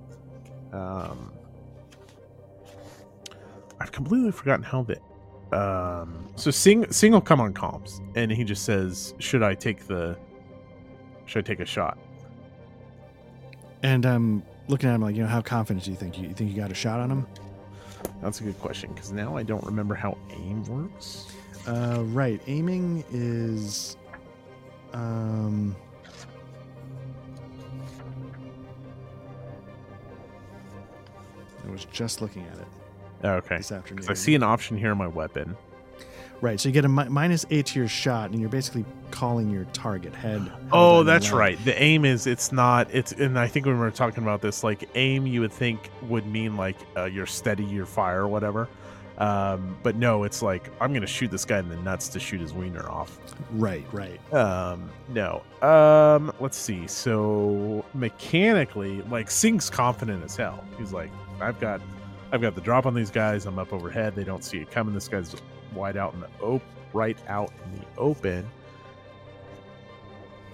S2: Um, I've completely forgotten how the. Um, so Sing Sing will come on comms, and he just says, "Should I take the? Should I take a shot?"
S1: And I'm looking at him like, you know, how confident do you think? You, you think you got a shot on him?
S2: That's a good question because now I don't remember how aim works.
S1: Uh, right. Aiming is, um, I was just looking at it
S2: Okay.
S1: this afternoon.
S2: I see an option here in my weapon.
S1: Right. So you get a mi- minus eight to your shot, and you're basically calling your target head.
S2: Oh, that's right. The aim is it's not it's and I think when we were talking about this, like aim you would think would mean like uh, you're steady your fire or whatever. Um, but no, it's like I'm gonna shoot this guy in the nuts to shoot his wiener off.
S1: Right. Right.
S2: Um, no. Um, let's see. So mechanically, like Sing's confident as hell. He's like, I've got, I've got the drop on these guys. I'm up overhead. They don't see it coming. This guy's wide out in the op, right out in the open.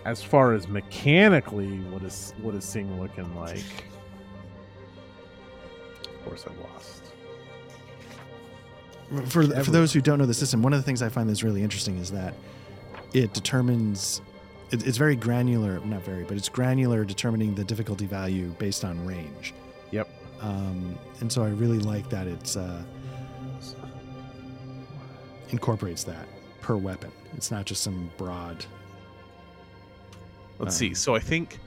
S2: As far as mechanically, what is what is Sing looking like? Of course, I lost.
S1: For for those who don't know the system, one of the things I find that's really interesting is that it determines. It, it's very granular, not very, but it's granular, determining the difficulty value based on range.
S2: Yep.
S1: Um, and so I really like that it's uh, incorporates that per weapon. It's not just some broad.
S2: Let's
S1: Um,
S2: see. So I think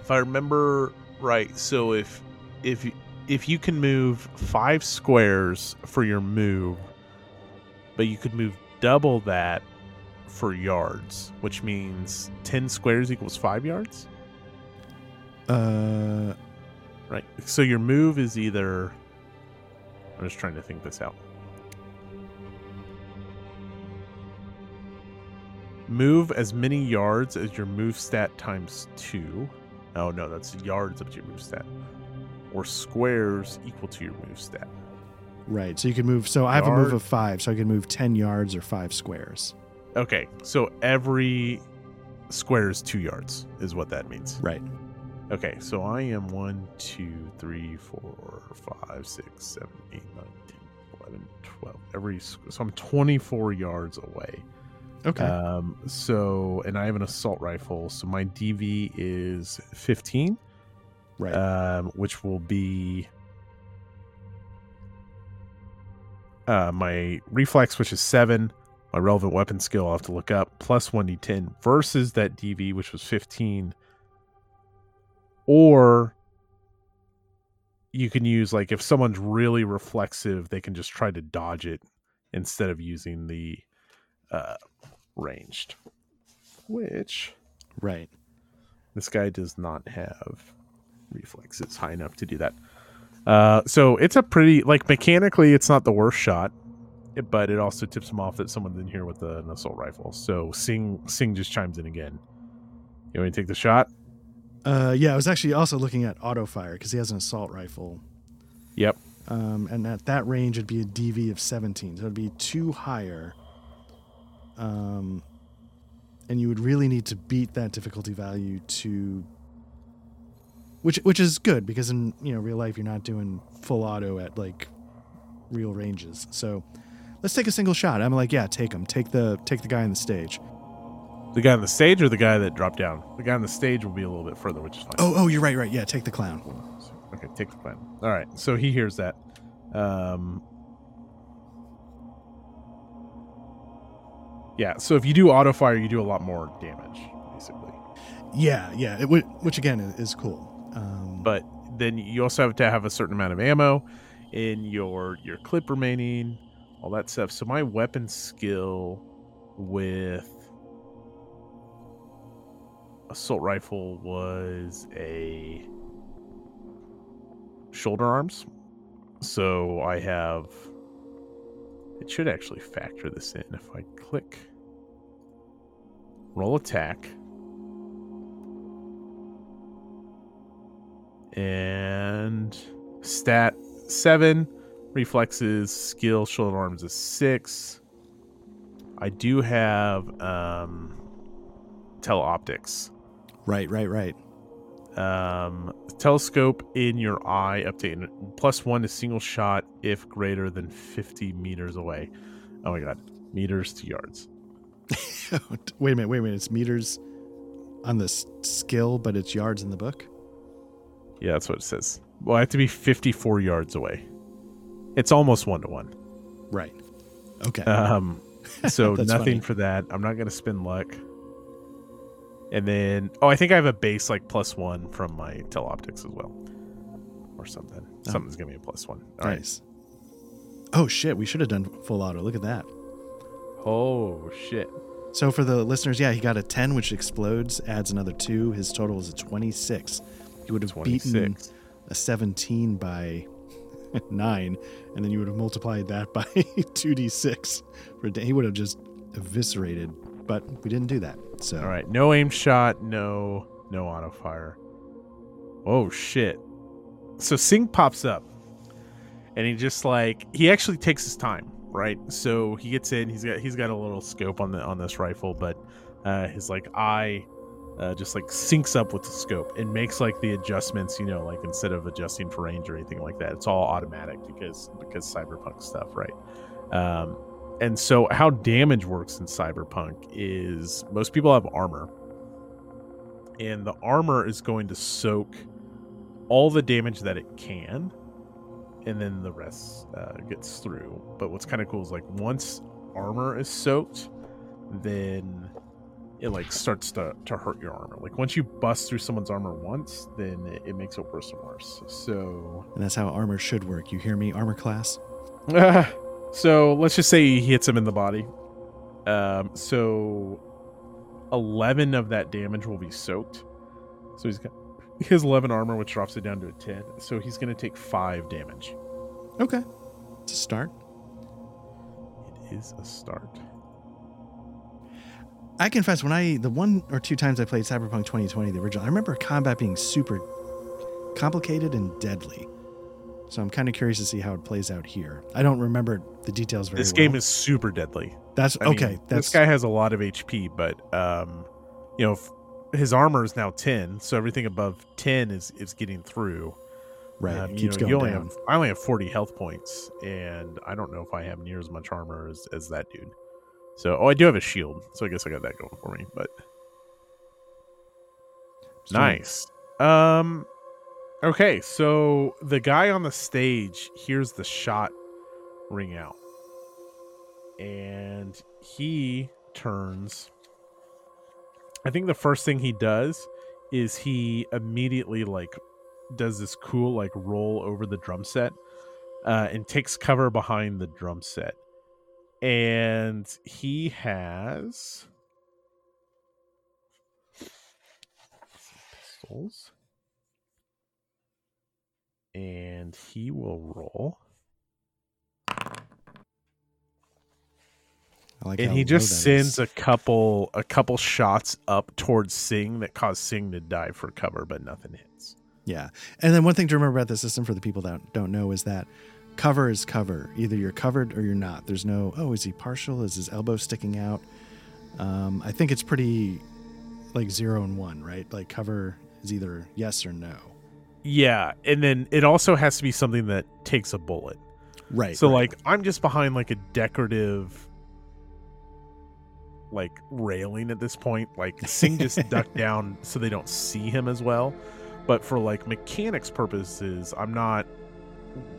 S2: if I remember right, so if if you- if you can move five squares for your move, but you could move double that for yards, which means ten squares equals five yards,
S1: Uh,
S2: Right. So your move is either. I'm just trying to think this out. Move as many yards as your move stat times two. Oh no, that's yards up to your move stat. Or squares equal to your move stat.
S1: Right. So you can move. So I have a move of five, so I can move 10 yards or five squares.
S2: Okay, so every square is two yards, is what that means.
S1: Right.
S2: Okay, so I am 1, 2, 3, 4, 5, 6, 7, 8, 9, 10, 11, 12. Every, so I'm 24 yards away.
S1: Okay.
S2: Um, so, and I have an assault rifle, so my DV is 15,
S1: right.
S2: um, which will be uh, my reflex, which is 7, my relevant weapon skill, I'll have to look up, plus 1d10 versus that DV, which was 15. Or you can use, like, if someone's really reflexive, they can just try to dodge it instead of using the uh, ranged. Which
S1: right.
S2: this guy does not have reflexes high enough to do that. Uh, so it's a pretty like mechanically, it's not the worst shot, but it also tips him off that someone's in here with an assault rifle. So Sing Sing just chimes in again. You want me to take the shot?
S1: Uh, yeah, I was actually also looking at auto fire because he has an assault rifle.
S2: Yep.
S1: Um, and at that range, it'd be a DV of 17. So it'd be two higher. Um, and you would really need to beat that difficulty value to. Which, which is good because in you know real life you're not doing full auto at like real ranges. So let's take a single shot. I'm like, yeah, take him. Take the take the guy on the stage.
S2: The guy on the stage or the guy that dropped down? The guy on the stage will be a little bit further, which is fine.
S1: Oh, oh, you're right, right. Yeah, take the clown.
S2: Okay, take the clown. All right, so he hears that. Um, yeah, so if you do auto fire, you do a lot more damage, basically.
S1: Yeah, yeah. It, would- which again is, is cool. Um,
S2: But then you also have to have a certain amount of ammo in your your clip remaining, all that stuff. So my weapon skill with assault rifle was a shoulder arms. So I have it should actually factor this in if I click. Roll attack. And stat seven. Reflexes skill shoulder arms is six. I do have um teleoptics.
S1: Right, right, right.
S2: Um telescope in your eye up to plus one to single shot if greater than 50 meters away oh my god meters to yards
S1: wait a minute, wait a minute. It's meters on the skill, but it's yards in the book.
S2: yeah that's what it says well i have to be 54 yards away it's almost one to one
S1: Right. Okay.
S2: Um, so nothing
S1: funny.
S2: for that. I'm not gonna spend luck. And then, oh, I think I have a base like plus one from my teleoptics as well, or something.
S1: Oh.
S2: Something's gonna be a plus one. All right.
S1: nice. Oh shit, we should have done full auto. Look at that.
S2: Oh shit.
S1: So for the listeners, yeah, he got a 10, which explodes, adds another two. His total is a 26. He would have beaten a 17 by 9, and then you would have multiplied that by 2d6. For a. He would have just eviscerated, but we didn't do that. So
S2: All right. No aim shot. No. No auto fire. Oh shit. So Sing pops up, and he just like he actually takes his time, right? So he gets in. He's got he's got a little scope on the on this rifle, but uh, his like eye uh, just like syncs up with the scope and makes like the adjustments. You know, like instead of adjusting for range or anything like that, it's all automatic because because cyberpunk stuff, right? Um, and so how damage works in cyberpunk is most people have armor and the armor is going to soak all the damage that it can and then the rest uh, gets through but what's kind of cool is like once armor is soaked then it like starts to, to hurt your armor like once you bust through someone's armor once then it, it makes it worse and worse so
S1: and that's how armor should work. You hear me, armor class?
S2: so let's just say he hits him in the body. Um, so eleven of that damage will be soaked. So he's got his 11 armor, which drops it down to a 10. So he's going to take five damage.
S1: Okay. It's a start.
S2: It is a start.
S1: I confess, when I the one or two times I played Cyberpunk 2020, the original, I remember combat being super complicated and deadly. So I'm kind of curious to see how it plays out here. I don't remember the details very
S2: This
S1: well.
S2: game is super deadly.
S1: that's
S2: I mean,
S1: okay. that's
S2: this guy has a lot of HP, but um, you know, his armor is now 10, so everything above 10 is is getting through.
S1: right.
S2: Um,
S1: keeps
S2: know,
S1: going
S2: only
S1: down.
S2: have I only have 40 health points, and I don't know if I have near as much armor as, as that dude. So, oh, I do have a shield, so I guess I got that going for me. But
S1: doing-
S2: nice. Um, okay, so the guy on the stage hears the shot ring out, and he turns. I think the first thing he does is he immediately like does this cool like roll over the drum set uh, and takes cover behind the drum set. And he has pistols. And he will roll.
S1: I like
S2: and he just sends
S1: is.
S2: a couple a couple shots up towards Sing that cause Sing to dive for cover, but nothing hits.
S1: Yeah. And then one thing to remember about the system for the people that don't know is that cover is cover. Either you're covered or you're not. There's no, oh, is he partial? Is his elbow sticking out? Um, I think it's pretty like zero and one, right? Like cover is either yes or no.
S2: Yeah, and then it also has to be something that takes a bullet.
S1: Right.
S2: so
S1: right.
S2: like I'm just behind like a decorative like railing at this point. Like Sing just ducked down so they don't see him as well. But for like mechanics purposes, I'm not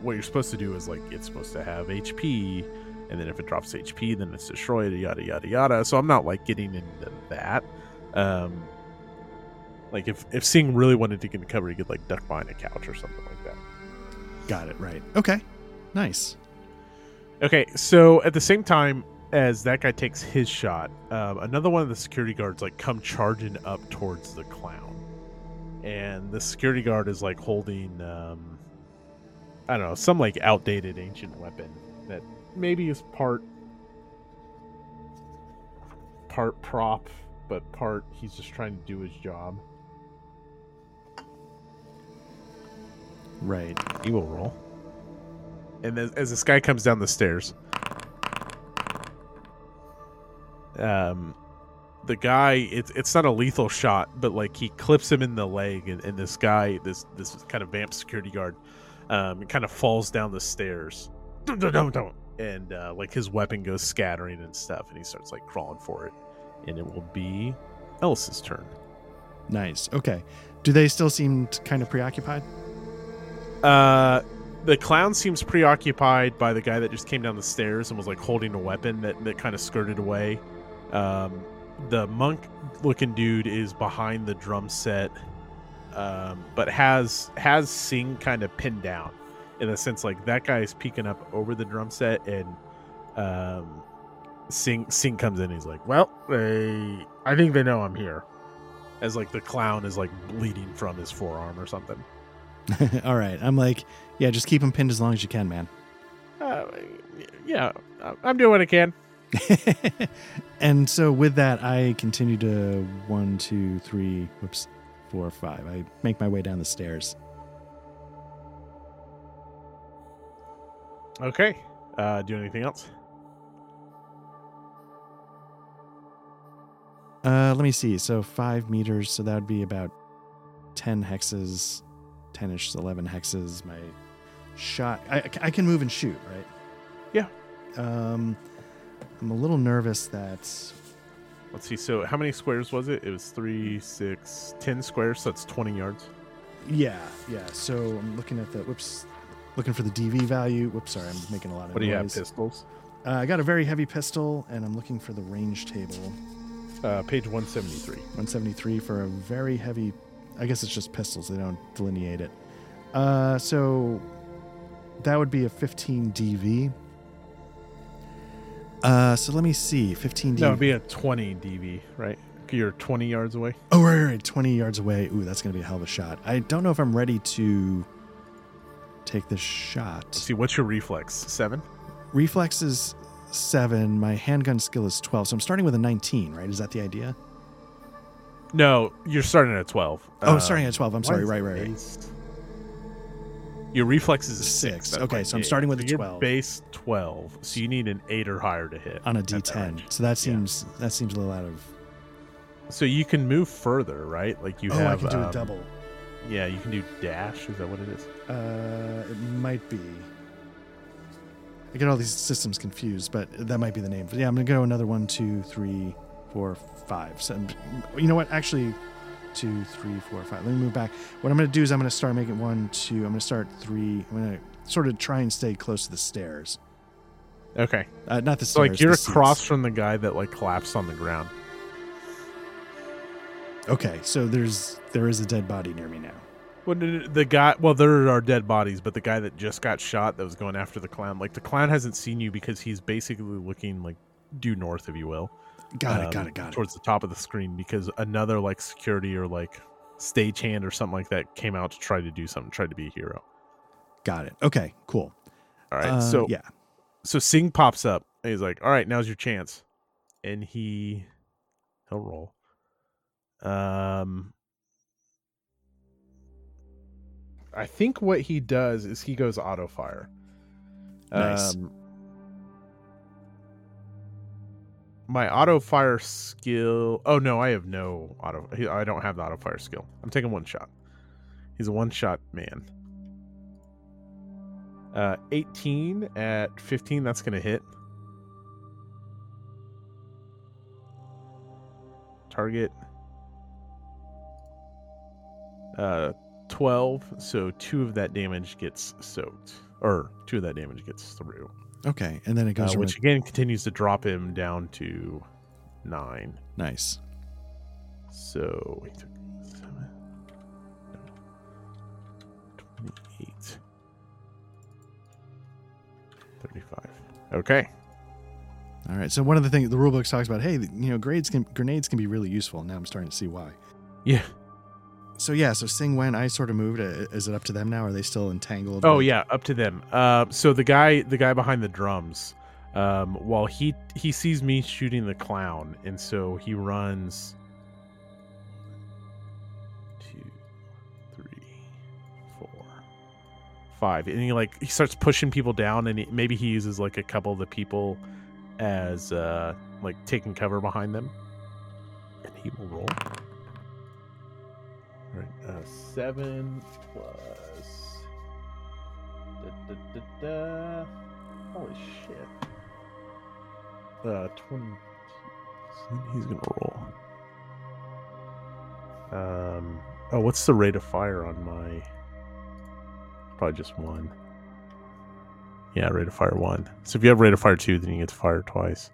S2: what you're supposed to do is like it's supposed to have HP and then if it drops HP then it's destroyed yada yada yada. So I'm not like getting into that. Um like if if Sing really wanted to get in cover, he could like duck behind a couch or something like that.
S1: got it. Right. Okay. Nice.
S2: Okay, so at the same time as that guy takes his shot, um, another one of the security guards like come charging up towards the clown, and the security guard is like holding, um, I don't know, some like outdated ancient weapon that maybe is part part prop, but part he's just trying to do his job.
S1: Right.
S2: He will roll. And as, as this guy comes down the stairs, um, the guy it's it's not a lethal shot, but like he clips him in the leg, and, and this guy, this this kind of vamp security guard, um, kind of falls down the stairs, and uh, like his weapon goes scattering and stuff, and he starts like crawling for it, and it will be Ellis's turn.
S1: Nice. Okay. Do they still seem kind of preoccupied?
S2: Uh, the clown seems preoccupied by the guy that just came down the stairs and was like holding a weapon that, that kind of skirted away. Um, the monk looking dude is behind the drum set, um, but has has Sing kind of pinned down in a sense like that guy is peeking up over the drum set and um, Sing Sing comes in. He's like, "Well, they, I think they know I'm here." As like the clown is like bleeding from his forearm or something.
S1: All right. I'm like, yeah, just keep him pinned as long as you can, man.
S2: Uh, yeah, I'm doing what I can.
S1: and so with that, I continue to one, two, three, whoops, four, five. I make my way down the stairs.
S2: Okay. Uh, do anything else?
S1: Uh, let me see. So five meters. So that would be about 10 hexes, 10 ish, 11 hexes. My shot, I, I can move and shoot, right?
S2: Yeah.
S1: Um, I'm a little nervous that
S2: Let's see. So, how many squares was it? It was three, six, ten squares. So that's twenty yards.
S1: Yeah, yeah. So I'm looking at the whoops, looking for the DV value. Whoops, sorry, I'm making a lot of
S2: What do you have? Pistols.
S1: Uh, I got a very heavy pistol, and I'm looking for the range table.
S2: Uh, page one seventy three.
S1: 173 for a very heavy. I guess it's just pistols. They don't delineate it. Uh, so that would be a 15 DV. Uh, so let me see. 15 DV.
S2: No, it'd be a twenty DV, right? You're 20 yards away.
S1: Oh, right, right, right, 20 yards away. Ooh, that's going to be a hell of a shot. I don't know if I'm ready to take this shot.
S2: Let's see, what's your reflex? Seven?
S1: Reflex is seven. My handgun skill is 12. So I'm starting with a 19, right? Is that the idea?
S2: No, you're starting at 12.
S1: Oh,
S2: Um,
S1: starting at 12. I'm sorry. Right, right, right.
S2: Your reflex is a
S1: Six.
S2: That's
S1: Okay,
S2: why-
S1: so I'm
S2: yeah,
S1: starting with
S2: so
S1: a
S2: your
S1: 12.
S2: base 12. So you need an 8 or higher to hit.
S1: On a
S2: at that
S1: D10. So that
S2: Yeah.
S1: seems that seems a little out of.
S2: So you can move further, right? Like you have.
S1: oh,
S2: have.
S1: I can do
S2: um,
S1: a double.
S2: Yeah, you can do dash. Is that what it is?
S1: Uh, it might be. I get all these systems confused, but that might be the name. But yeah, I'm gonna go another one, two, three, four, five. So, you know what? Actually, two, three, four, five. Let me move back. What I'm gonna do is I'm gonna start making one, two. I'm gonna start three. I'm gonna sort of try and stay close to the stairs.
S2: Okay.
S1: Uh, not the
S2: So
S1: stairs.
S2: like you're
S1: seats.
S2: across from the guy that like collapsed on the ground.
S1: Okay, so there's there is a dead body near me now.
S2: Well, the guy. Well, there are dead bodies, but the guy that just got shot that was going after the clown, like the clown hasn't seen you because he's basically looking like due north, if you will.
S1: Got it.
S2: um,
S1: Got it. Got it.
S2: Towards the top of the screen because another like security or like stagehand or something like that came out to try to do something, tried to be a hero.
S1: Got it. Okay. Cool.
S2: All right.
S1: Uh,
S2: so
S1: yeah.
S2: so Sing pops up and he's like, "All right, now's your chance," and he he'll roll. Um, I think what he does is he goes auto fire.
S1: Nice.
S2: Um, my auto fire skill. Oh no, I have no auto. I don't have the auto fire skill. I'm taking one shot. He's a one shot man. Uh, 18 at 15. That's gonna hit. Target. Uh, 12. So two of that damage gets soaked, or two of that damage gets through.
S1: Okay, and then it
S2: Uh,
S1: goes from
S2: which again continues to drop him down to nine.
S1: nice.
S2: So he took seven, no, 28, 35. Okay.
S1: All right. So one of the things the rule book talks about, hey, you know, grades can grenades can be really useful. Now I'm starting to see why.
S2: Yeah.
S1: So yeah, so Sing Wen, I sort of moved. Uh, Is it up to them now? Are they still entangled?
S2: Oh yeah, up to them. Uh, so the guy, the guy behind the drums, um, while he he sees me shooting the clown, and so he runs. Two, three, four, five, and he like he starts pushing people down, and he, maybe he uses like a couple of the people as uh like taking cover behind them, and he will roll. Uh, seven plus. Da, da, da. Holy shit. Uh, 22. So he's gonna roll. Um. Oh, what's the rate of fire on my? Probably just one. Yeah, rate of fire one. So if you have rate of fire two, then you get to fire twice.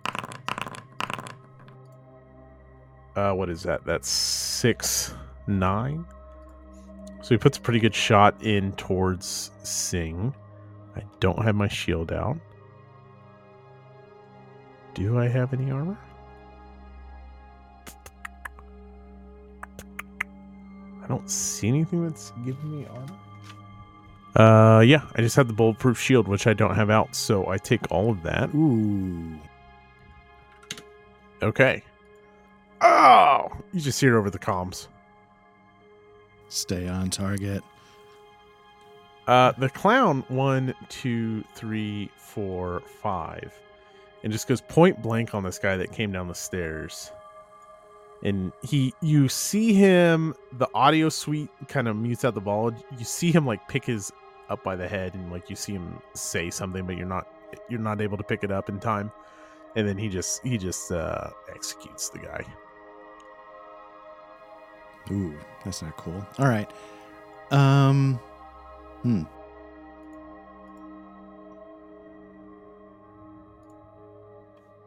S2: Uh, what is that? That's six nine. So he puts a pretty good shot in towards Sing. I don't have my shield out. Do I have any armor? I don't see anything that's giving me armor. Uh, yeah, I just have the bulletproof shield, which I don't have out, so I take all of that.
S1: Ooh.
S2: Okay. Oh, you just hear it over the comms.
S1: Stay on target.
S2: Uh, the clown one, two, three, four, five, and just goes point blank on this guy that came down the stairs. And he, you see him. The audio suite kind of mutes out the ball. You see him like pick his up by the head, and like you see him say something, but you're not, you're not able to pick it up in time. And then he just, he just uh, executes the guy.
S1: Ooh, that's not cool. All right. Um. Hmm.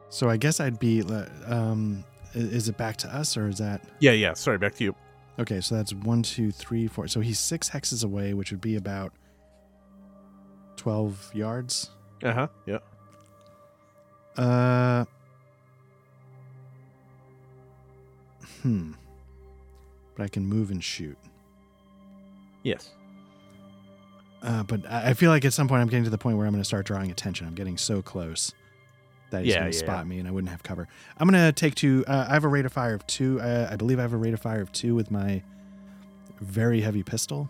S1: So I guess I'd be. Um. Is it back to us or is that?
S2: Yeah, yeah. Sorry, back to you.
S1: Okay, so that's one, two, three, four. So he's six hexes away, which would be about twelve yards.
S2: Uh huh. Yeah.
S1: Uh. Hmm. But I can move and shoot.
S2: Yes.
S1: Uh, but I I feel like at some point I'm getting to the point where I'm going to start drawing attention. I'm getting so close that he's
S2: Yeah,
S1: going to
S2: yeah,
S1: spot me and I wouldn't have cover. I'm going to take two. Uh, I have a rate of fire of two. Uh, I believe I have a rate of fire of two with my very heavy pistol.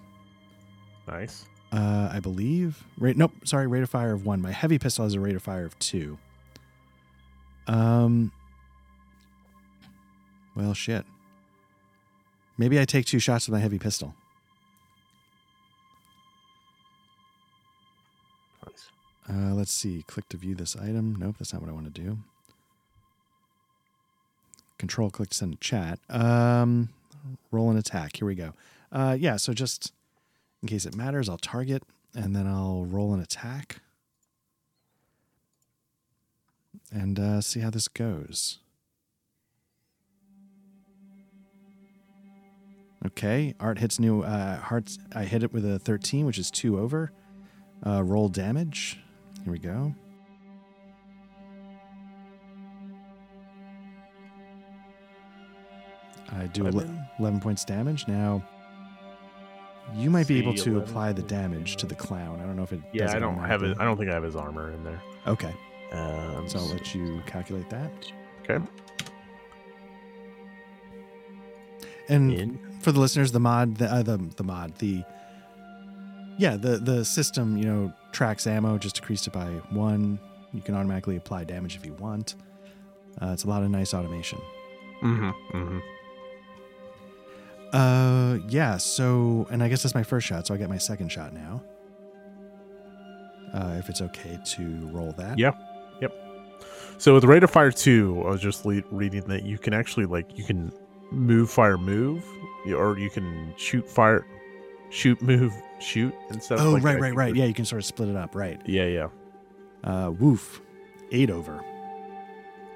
S2: Nice.
S1: Uh, I believe. Rate. Nope. Sorry. Rate of fire of one. My heavy pistol has a rate of fire of two. Um. Well, shit. Maybe I take two shots with my heavy pistol.
S2: Nice.
S1: Uh, let's see. Click to view this item. Nope, that's not what I want to do. Control click to send a chat. Um, roll an attack. Here we go. Uh, yeah, so just in case it matters, I'll target and then I'll roll an attack and uh, see how this goes. Okay, art hits new uh, hearts. I hit it with a 13, which is two over. Uh, roll damage. Here we go. I do ele-
S2: Eleven.
S1: 11 points damage. Now, you might be able to
S2: 11
S1: apply the damage to the clown. I don't know if it.
S2: Yeah,
S1: does
S2: I don't have it. I don't think I have his armor in there.
S1: Okay,
S2: Um,
S1: so I'll let you calculate that.
S2: Okay.
S1: And
S2: In.
S1: for the listeners, the mod, the uh, the, the mod, the yeah, the the system, you know, tracks ammo, just decreased it by one. You can automatically apply damage if you want. Uh, it's a lot of nice automation.
S2: Mm-hmm. Mm-hmm.
S1: Uh, yeah. So, and I guess that's my first shot, so I get my second shot now. Uh, if it's okay to roll that.
S2: Yeah. Yep. So with rate of fire two, I was just le- reading that you can actually like you can move, fire, move, or you can shoot, fire, shoot, move, shoot and stuff.
S1: Oh,
S2: like,
S1: right,
S2: I
S1: right, right. Yeah, you can sort of split it up. Right.
S2: Yeah, yeah.
S1: Uh, woof, eight over.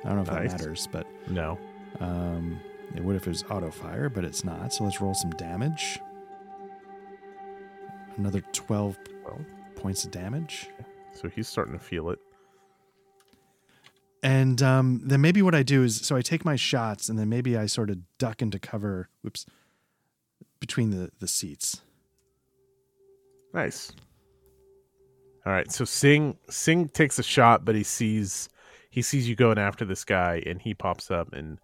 S1: I don't know if
S2: Nice.
S1: that matters, but
S2: No.
S1: Um, it would if it was auto fire, but it's not. So let's roll some damage. Another 12
S2: Well,
S1: points of damage.
S2: so he's starting to feel it.
S1: And um, then maybe what I do is so I take my shots and then maybe I sort of duck into cover, whoops, between the, the seats.
S2: Nice. All right, so Sing Sing takes a shot, but he sees he sees you going after this guy, and he pops up and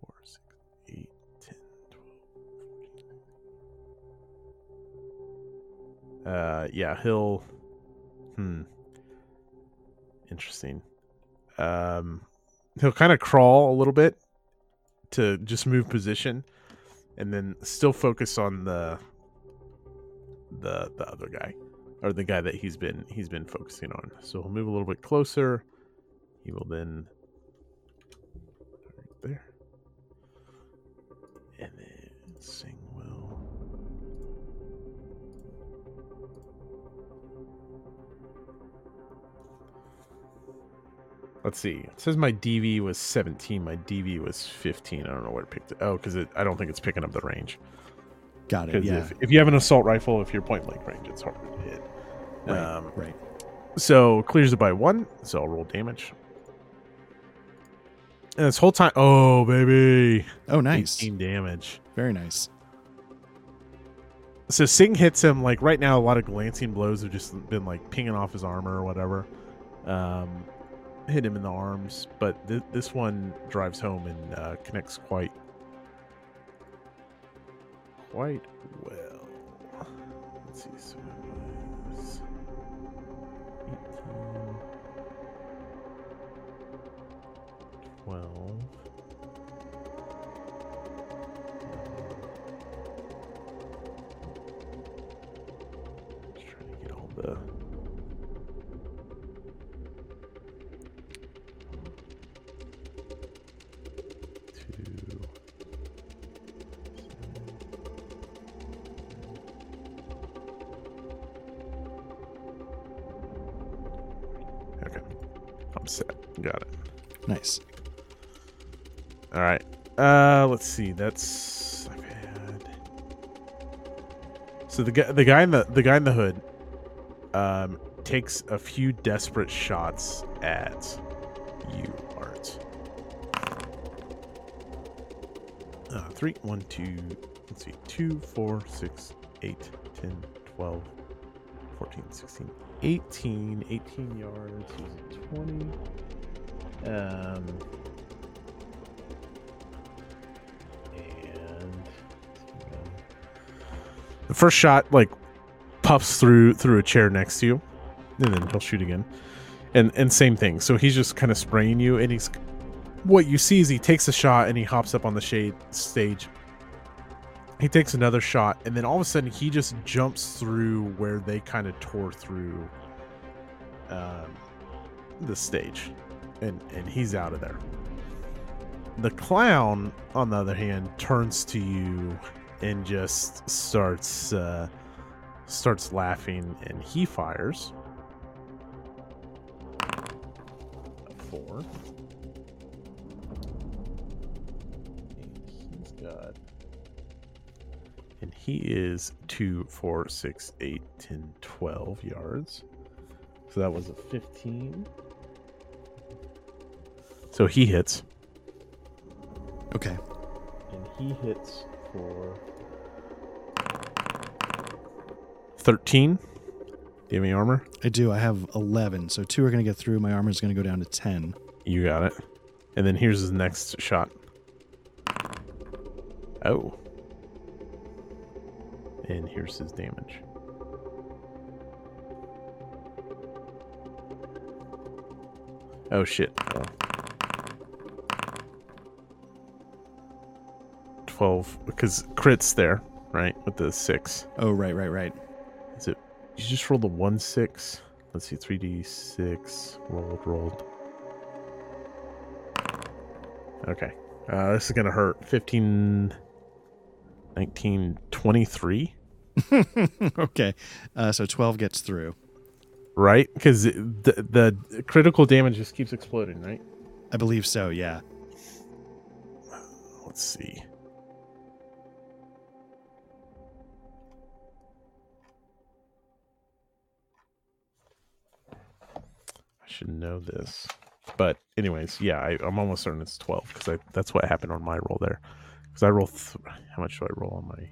S2: four, six, eight, 10, 12, 14. Uh, yeah, he'll. Hmm. Interesting. Um, he'll kind of crawl a little bit to just move position, and then still focus on the the the other guy or the guy that he's been he's been focusing on. So he'll move a little bit closer. He will then right there, and then Sing Let's see. It says my DV was 17. My DV was 15. I don't know where it picked it. Oh, because I don't think it's picking up the range.
S1: Got it. Yeah.
S2: if, if you have an assault rifle, if you're point blank range, it's harder to hit.
S1: right.
S2: um,
S1: right.
S2: So clears it by one. So I'll roll damage. And this whole time, oh baby,
S1: Oh, nice.
S2: 18 damage.
S1: Very nice.
S2: So Sing hits him like right now. A lot of glancing blows have just been like pinging off his armor or whatever. Um, hit him in the arms, but th- this one drives home and uh, connects quite, quite well. Let's see. So was 18, 12. Let's see. That's I've had. So the guy, the guy in the the guy in the hood, um, takes a few desperate shots at you, Art. Uh, three, one, two, let's see, two, four, six, eight, 10, 12, 14, 16, 18, 18 yards, 20. Um, first shot like puffs through through a chair next to you, and then he'll shoot again, and and same thing. So he's just kind of spraying you, and he's what you see is he takes a shot and he hops up on the shade stage. He takes another shot, and then all of a sudden he just jumps through where they kind of tore through um, the stage, and and he's out of there. The clown, on the other hand, turns to you and just starts uh, starts laughing, and he fires four. And he's got, and he is two, four, six, eight, 10, 12 yards. So that was a 15. So he hits.
S1: Okay.
S2: And he hits for 13. Do you have any armor?
S1: I do. I have 11. So two are going to get through. My armor is going to go down to 10.
S2: You got it. And then here's his next shot. Oh. And here's his damage. Oh shit. Oh. 12 because crits there, right? With the 6.
S1: Oh, right, right, right.
S2: You just rolled a 1 6? Let's see 3d6 rolled rolled. Okay. Uh, this is going to hurt. 15 19 23,
S1: okay. Uh, so 12 gets through.
S2: right? Cuz the the critical damage just keeps exploding, right?
S1: I believe so, yeah.
S2: Let's see. Should know this. But anyways, yeah, I, I'm almost certain it's 12 because that's what happened on my roll there. Because I roll, th- how much do I roll on my?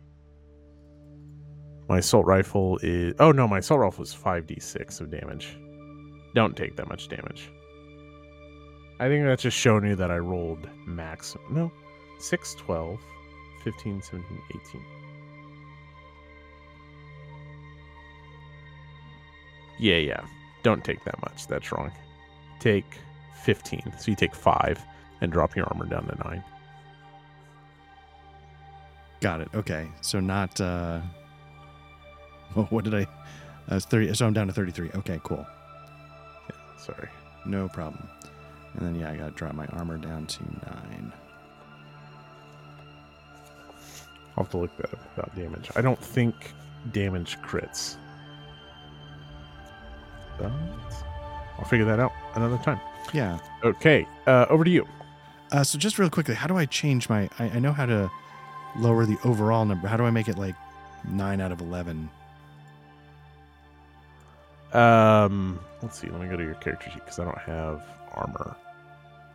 S2: My assault rifle is. Oh no, my assault rifle is 5d6 of damage. Don't take that much damage. I think that's just showing you that I rolled max. No, 6, 12, 15, 17, 18. Yeah, yeah. Don't take that much. That's wrong. Take 15. So you take 5 and drop your armor down to 9.
S1: Got it. Okay. So not, uh, well, what did I, I was 30. So I'm down to 33. Okay, cool.
S2: Sorry.
S1: No problem. And then, yeah, I got to drop my armor down to nine.
S2: I'll have to look that up about damage. I don't think damage crits. I'll figure that out another time.
S1: Yeah.
S2: Okay, uh, over to you.
S1: Uh, so just real quickly, how do I change my? I, I know how to lower the overall number. How do I make it like nine out of eleven?
S2: Um, let's see. Let me go to your character sheet because I don't have armor.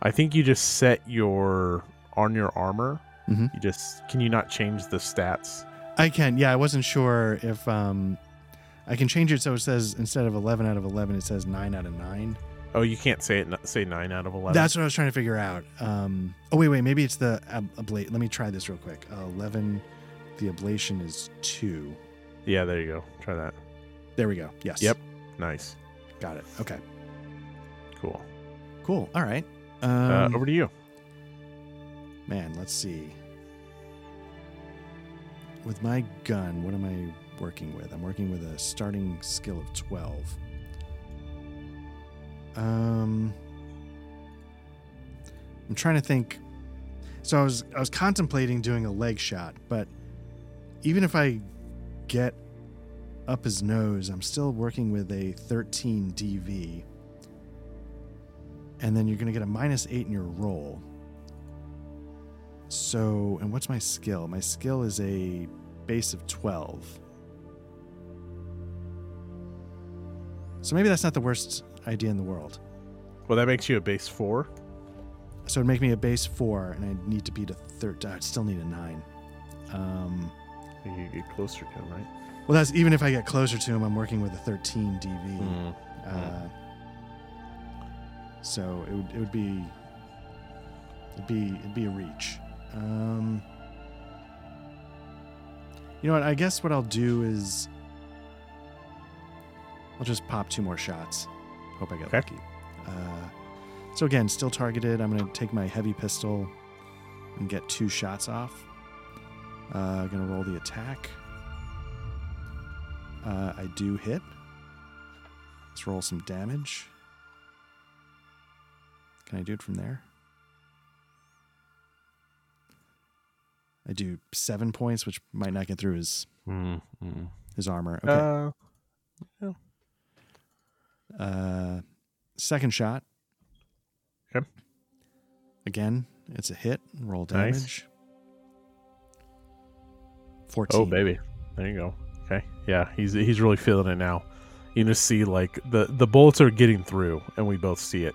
S2: I think you just set your on your armor.
S1: Mhm.
S2: You just can you not change the stats?
S1: I can. Yeah, I wasn't sure if um, I can change it so it says instead of eleven out of eleven, it says nine out of nine.
S2: Oh, you can't say it. Say nine out of eleven.
S1: That's what I was trying to figure out. Um, oh wait, wait, maybe it's the ab- ablate. Let me try this real quick. Uh, Eleven, the ablation is two.
S2: yeah. There you go. Try that.
S1: There we go. Yes.
S2: Yep. Nice.
S1: Got it. Okay.
S2: Cool.
S1: Cool. All right. Um,
S2: uh, over to you.
S1: Man, let's see. With my gun, what am I working with? I'm working with a starting skill of 12. Um I'm trying to think. So I was I was contemplating doing a leg shot, but even if I get up his nose, I'm still working with a 13 DV. And then you're going to get a minus 8 in your roll. So, and what's my skill? My skill is a base of 12. So maybe that's not the worst idea in the world.
S2: Well, that makes you a base four.
S1: so it'd make me a base four, and I'd need to beat a third. I'd still need a nine. Um,
S2: You get closer to him, right?
S1: well, that's even if I get closer to him. I'm working with a 13 DV.
S2: Mm.
S1: Uh, so it would it would be it'd be it'd be a reach. Um, you know what? I guess what I'll do is I'll just pop two more shots. Hope I get
S2: Okay.
S1: lucky. Uh, so again, still targeted. I'm gonna take my heavy pistol and get two shots off. Uh, gonna roll the attack. Uh, I do hit. Let's roll some damage. Can I do it from there? I do seven points, which might not get through his
S2: Mm, mm.
S1: his armor. Okay.
S2: Uh,
S1: Uh, second shot.
S2: Okay.
S1: Again, it's a hit. Roll
S2: Nice.
S1: damage. Fourteen.
S2: oh, baby. There you go. Okay. Yeah, he's he's really feeling it now. You just see like the the bullets are getting through, and we both see it.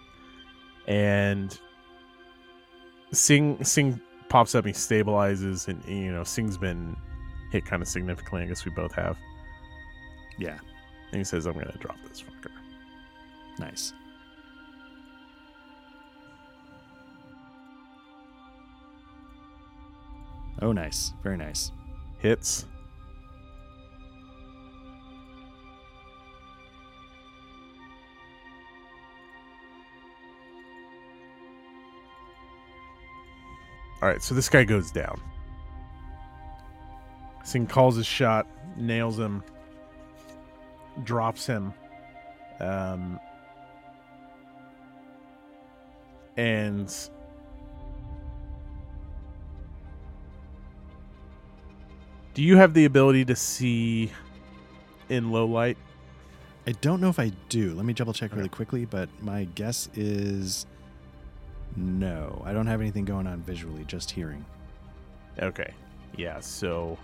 S2: And Sing Sing pops up, he stabilizes, and you know Sing's been hit kind of significantly. I guess we both have.
S1: Yeah.
S2: And he says, "I'm gonna drop this fucker."
S1: Nice. Oh, nice. Very nice.
S2: Hits. All right, so this guy goes down. Sing calls his shot, nails him, drops him, um, and do you have the ability to see in low light?
S1: I don't know if I do. Let me double check really
S2: Okay.
S1: quickly, but my guess is no. I don't have anything going on visually, just hearing.
S2: Okay. Yeah, so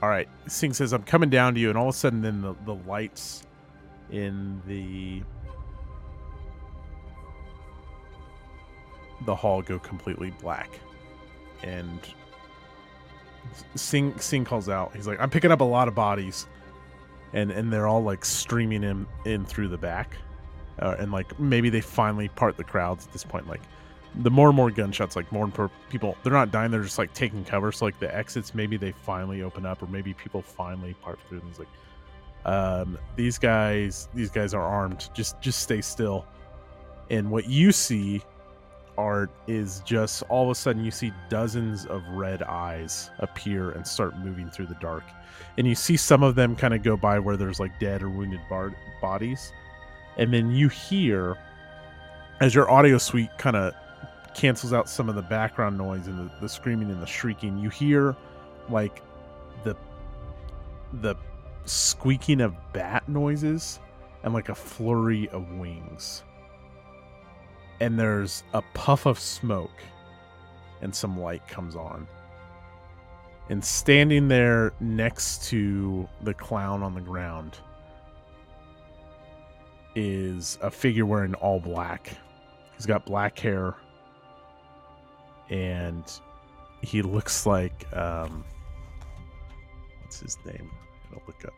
S2: All right. Sing says I'm coming down to you and all of a sudden then the, the lights in the the hall go completely black. And Sing Sing calls out. He's like, I'm picking up a lot of bodies. And and they're all like streaming in in through the back. Uh, and like maybe they finally part the crowds at this point like the more and more gunshots, like more and more people, they're not dying. They're just like taking cover. So like the exits, maybe they finally open up, or maybe people finally part through. It's like, um, these guys, these guys are armed. Just, just stay still. And what you see, Art, is just all of a sudden you see dozens of red eyes appear and start moving through the dark. And you see some of them kind of go by where there's like dead or wounded bar- bodies. And then you hear, as your audio suite kind of cancels out some of the background noise and the, the screaming and the shrieking you hear like the the squeaking of bat noises and like a flurry of wings and there's a puff of smoke and some light comes on. And standing there next to the clown on the ground is a figure wearing all black. He's got black hair and he looks like um what's his name? Gonna look up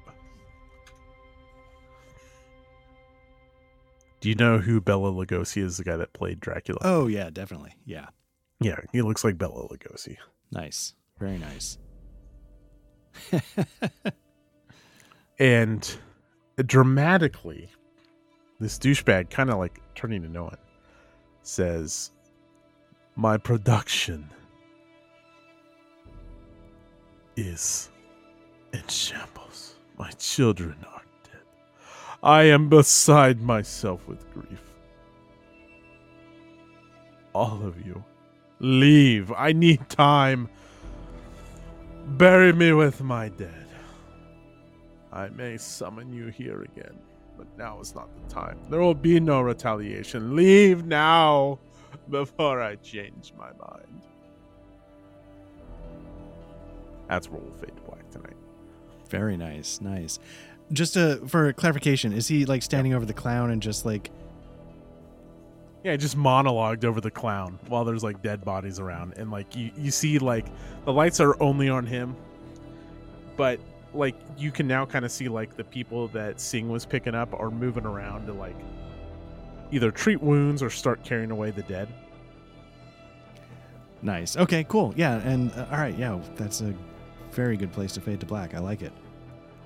S2: do you know who bela lugosi is the guy that played dracula
S1: Oh yeah, definitely. Yeah.
S2: yeah he looks like bela lugosi
S1: Nice. Very nice.
S2: and dramatically this douchebag kind of like turning to no one says my production is in shambles my children are i am beside myself with grief all of you leave i need time bury me with my dead I may summon you here again, but now is not the time. There will be no retaliation. Leave now before I change my mind. That's where we'll fade to black tonight.
S1: Very nice. Nice. Just uh, for clarification, is he like standing over the clown and just like
S2: Yeah, just monologued over the clown while there's like dead bodies around, and like you you see like the lights are only on him, but like you can now kind of see like the people that Sing was picking up are moving around to like either treat wounds or start carrying away the dead.
S1: Nice. Okay, cool. Yeah, and uh, all right, yeah, that's a very good place to fade to black. I like it.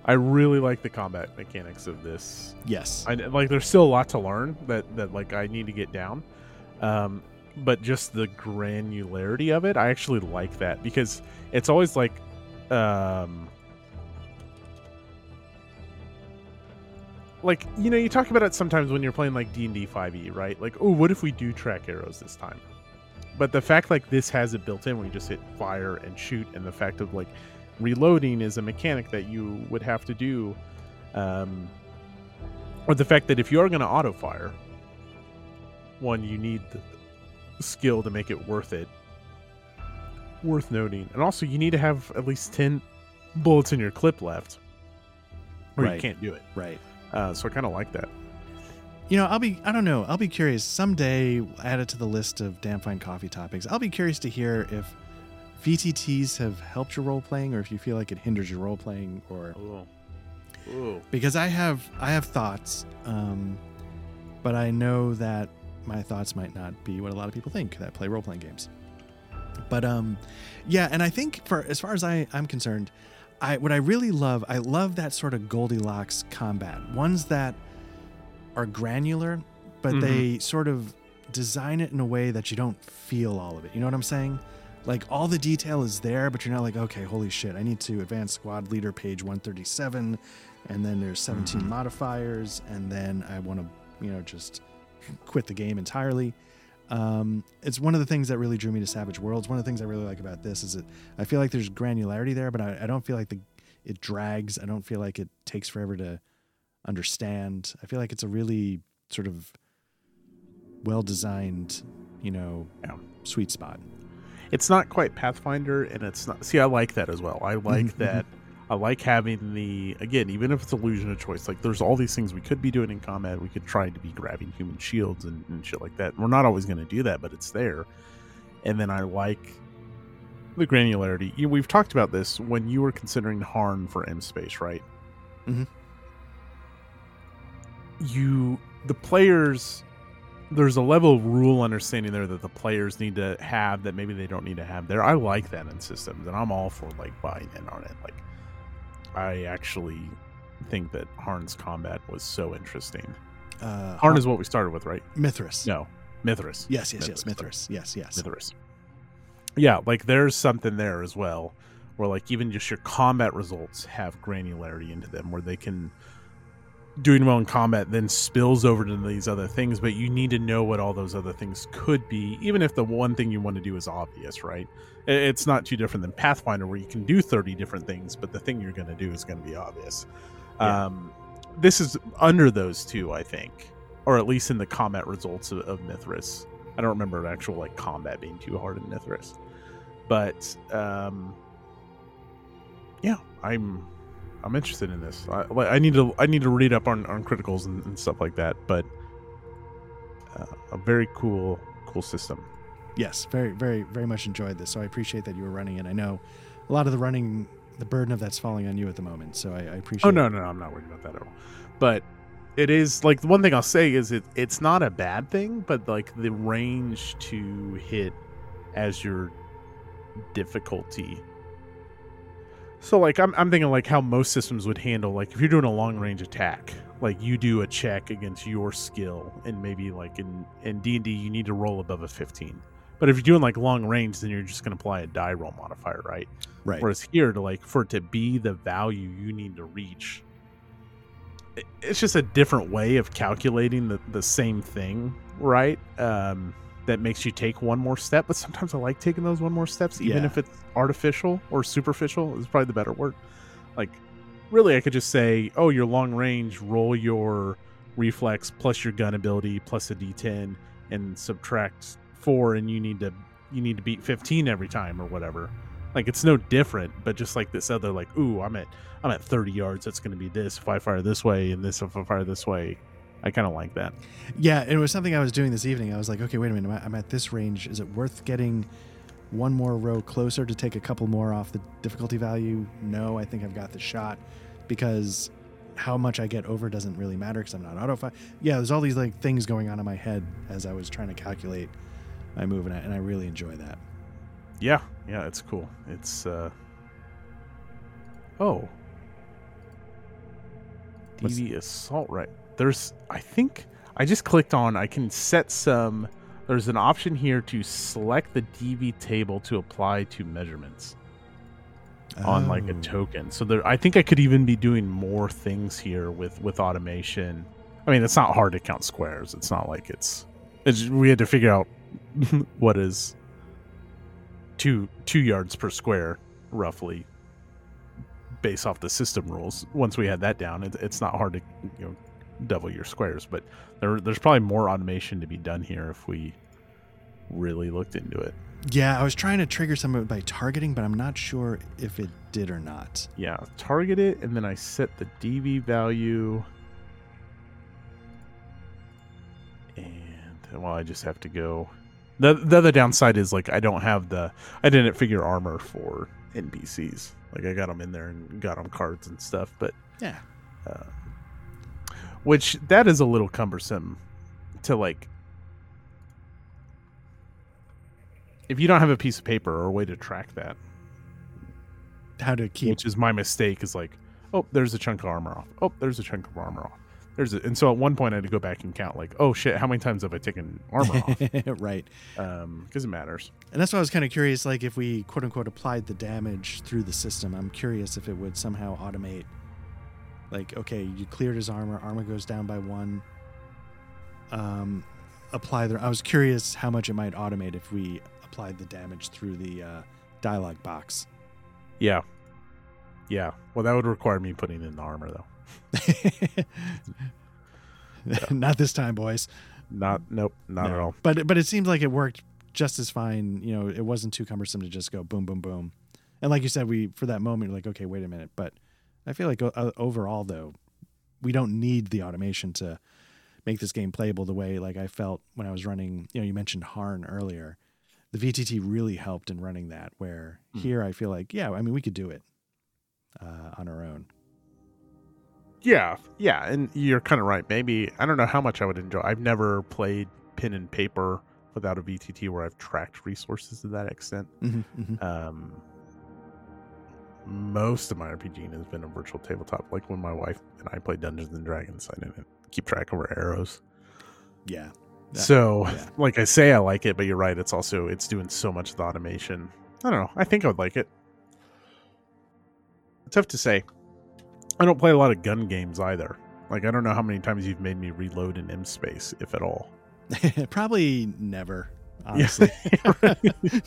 S2: I really like the combat mechanics of this.
S1: Yes.
S2: I like there's still a lot to learn that that like I need to get down. Um but just the granularity of it, I actually like that because it's always like um like you know you talk about it sometimes when you're playing like d&d 5e right like oh what if we do track arrows this time but the fact like this has it built in where you just hit fire and shoot and the fact of like reloading is a mechanic that you would have to do um or the fact that if you are going to auto fire one you need the skill to make it worth it worth noting and also you need to have at least 10 bullets in your clip left or
S1: Right.
S2: you can't do it
S1: Right.
S2: uh, so I kind of like that.
S1: You know, I'll be, I don't know, I'll be curious. Someday, add it to the list of damn fine coffee topics. I'll be curious to hear if VTTs have helped your role playing or if you feel like it hinders your role playing or
S2: Ooh. Ooh.
S1: because I have, I have thoughts, um, but I know that my thoughts might not be what a lot of people think that play role playing games. But, um, yeah, and I think for as far as I, I'm concerned, I what I really love, I love that sort of Goldilocks combat. Ones that are granular, but
S2: Mhm.
S1: they sort of design it in a way that you don't feel all of it. You know what I'm saying? Like all the detail is there, but you're not like, okay, holy shit, I need to advance squad leader page 137, and then there's 17
S2: Mhm.
S1: modifiers, and then I want to, you know, just quit the game entirely. Um, it's one of the things that really drew me to Savage Worlds. One of the things I really like about this is that I feel like there's granularity there, but I, I don't feel like the it drags. I don't feel like it takes forever to understand. I feel like it's a really sort of well designed, you know,
S2: Yeah.
S1: sweet spot.
S2: It's not quite Pathfinder, and it's not. See, I like that as well. I like that. I like having the again, even if it's illusion of choice. Like, there's all these things we could be doing in combat. We could try to be grabbing human shields and, and shit like that. We're not always going to do that, but it's there. And then I like the granularity. You, we've talked about this when you were considering Harn for M Space, right?
S1: Mm-hmm.
S2: You, the players there's a level of rule understanding there that the players need to have that maybe they don't need to have there. I like that in systems, and I'm all for like buying in on it. Like, I actually think that Harn's combat was so interesting.
S1: Uh,
S2: Harn is what we started with, right?
S1: Mythras.
S2: No, Mythras.
S1: Yes, yes, yes.
S2: Mythras.
S1: Mythras. Yes, yes.
S2: Mythras. Yeah, like there's something there as well, where like even just your combat results have granularity into them, where they can doing well in combat then spills over to these other things, but you need to know what all those other things could be, even if the one thing you want to do is obvious, right? It's not too different than Pathfinder, where you can do 30 different things, but the thing you're going to do is going to be obvious.
S1: Yeah.
S2: Um, this is under those two, I think, or at least in the combat results of, of Mythras. I don't remember actual like combat being too hard in Mythras, but um, yeah, I'm I'm interested in this. I, like, I need to I need to read up on, on criticals and, and stuff like that, but uh, a very cool cool system.
S1: Yes, very, very, very much enjoyed this. So I appreciate that you were running it. I know a lot of the running, the burden of that's falling on you at the moment. So I, I appreciate.
S2: Oh no, no, no, I'm not worried about that at all. But it is like the one thing I'll say is it it's not a bad thing, but like the range to hit as your difficulty. So like I'm I'm thinking like how most systems would handle like if you're doing a long range attack, like you do a check against your skill and maybe like in in D&D you need to roll above a 15. But if you're doing like long range then you're just going to apply a die roll modifier, right?
S1: Right.
S2: Whereas here, to like for it to be the value you need to reach, it's just a different way of calculating the, the same thing, right? Um, that makes you take one more step. But sometimes I like taking those one more steps, even
S1: Yeah.
S2: if it's artificial or superficial. Is probably the better word. Like, really, I could just say, "Oh, your long range, roll your reflex plus your gun ability plus a D10 and subtract four, and you need to you need to beat 15 every time or whatever." Like it's no different, but just like this other, like, ooh, I'm at I'm at 30 yards. That's going to be this if I fire this way, and this if I fire this way. I kind of like that.
S1: Yeah, it was something I was doing this evening. I was like, okay, wait a minute. I'm at, this range. Is it worth getting one more row closer to take a couple more off the difficulty value? No, I think I've got the shot because how much I get over doesn't really matter because I'm not auto fi- Yeah, there's all these like things going on in my head as I was trying to calculate my move, and I, and I really enjoy that.
S2: Yeah, yeah, it's cool. It's uh oh, DV assault right. There's I think I just clicked on I can set some there's an option here to select the DV table to apply to measurements on like a
S1: Oh.
S2: token. So there I think I could even be doing more things here with with automation. I mean, it's not hard to count squares. It's not like it's, it's we had to figure out what is two two yards per square roughly based off the system rules. Once we had that down, it, it's not hard to you know double your squares. But there there's probably more automation to be done here if we really looked into it.
S1: Yeah, I was trying to trigger some of it by targeting, but I'm not sure if it did or not.
S2: Yeah, target it, and then I set the DV value. And well, I just have to go. the The other downside is like I don't have the I didn't figure armor for NPCs. Like I got them in there and got them cards and stuff, but
S1: Yeah.
S2: uh, which that is a little cumbersome to like. If you don't have a piece of paper or a way to track that,
S1: How to keep
S2: which is my mistake is like oh there's a chunk of armor off oh there's a chunk of armor off there's a, and so at one point i had to go back and count like oh shit how many times have i taken armor off
S1: right.
S2: um because it matters
S1: And that's why I was kind of curious, like if we quote unquote applied the damage through the system, I'm curious if it would somehow automate. Like, okay, you cleared his armor, armor goes down by one. Um, apply the. I was curious how much it might automate if we applied the damage through the uh, dialogue box.
S2: yeah yeah well that would require me putting in the armor though
S1: Not this time, boys.
S2: not nope not at all
S1: But but it seems like it worked just as fine. You know, it wasn't too cumbersome to just go boom, boom, boom. And like you said, we for that moment you're like, okay, wait a minute. But I feel like uh, overall though, we don't need the automation to make this game playable the way like I felt when I was running. You know, you mentioned Harn earlier. The VTT really helped in running that. Where
S2: Hmm.
S1: here I feel like, yeah, I mean, we could do it uh, on our own.
S2: yeah yeah and you're kind of right maybe i don't know how much i would enjoy i've never played pen and paper without a vtt where i've tracked resources to that extent
S1: Mm-hmm,
S2: um most of my rpging has been a virtual tabletop like when my wife and i played dungeons and dragons i didn't keep track of our arrows
S1: Yeah. Yeah.
S2: so
S1: Yeah.
S2: like i say i like it but you're right it's also it's doing so much of the automation i don't know i think i would like it tough to say i don't play a lot of gun games either like i don't know how many times you've made me reload in m space if at all
S1: Probably never, honestly.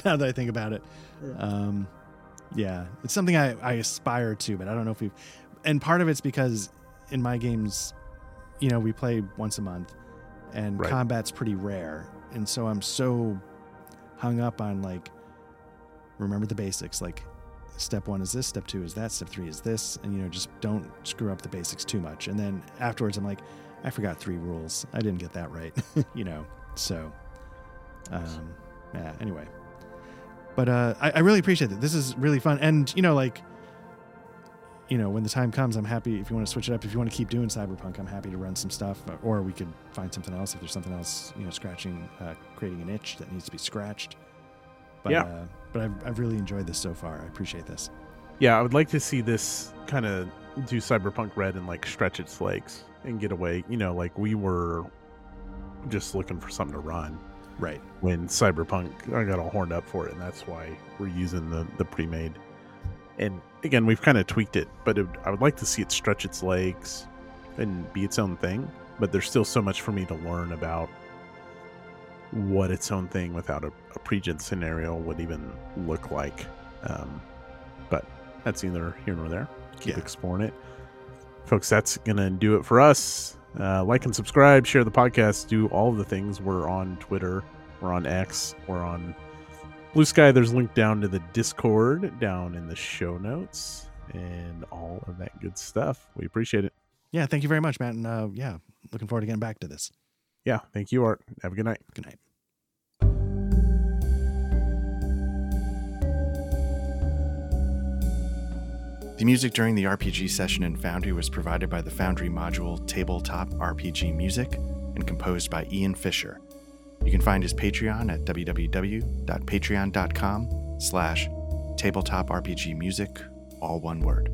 S1: now that I think about it. Um, yeah, it's something I, I aspire to, but I don't know if we've. And part of it's because in my games, you know, we play once a month, and
S2: Right.
S1: combat's pretty rare, and so I'm so hung up on like remember the basics, like step one is this, step two is that, step three is this, and you know, just don't screw up the basics too much. And then afterwards, I'm like, I forgot three rules. I didn't get that right, you know. So, um, yeah. Anyway, but uh, I, I really appreciate it. This is really fun, and you know, like, you know, when the time comes, I'm happy if you want to switch it up. If you want to keep doing Cyberpunk, I'm happy to run some stuff, or we could find something else if there's something else, you know, scratching, uh, creating an itch that needs to be scratched. But,
S2: Yeah.
S1: Uh, but I've, I've really enjoyed this so far. I appreciate this.
S2: yeah i would like to see this kind of do cyberpunk red and like stretch its legs and get away you know like we were just looking for something to run
S1: Right.
S2: when Cyberpunk I got all horned up for it, and that's why we're using the the pre-made. And again, we've kind of tweaked it, but it, I would like to see it stretch its legs and be its own thing. But there's still so much for me to learn about what its own thing without a, a pre-gen scenario would even look like. Um, but that's neither here nor there. Keep
S1: Yeah.
S2: exploring it, folks. That's gonna do it for us. Uh, like and subscribe, share the podcast, do all of the things. We're on Twitter, we're on X, we're on Blue Sky. There's a link down to the Discord down in the show notes and all of that good stuff. We appreciate it.
S1: Yeah, thank you very much, Matt. And uh, yeah, looking forward to getting back to this.
S2: Yeah, thank you, Art. Have a good night.
S1: Good night. The music during the RPG session in Foundry was provided by the Foundry module Tabletop RPG Music and composed by Ian Fisher. You can find his Patreon at www.patreon.com slash tabletop RPG music, all one word.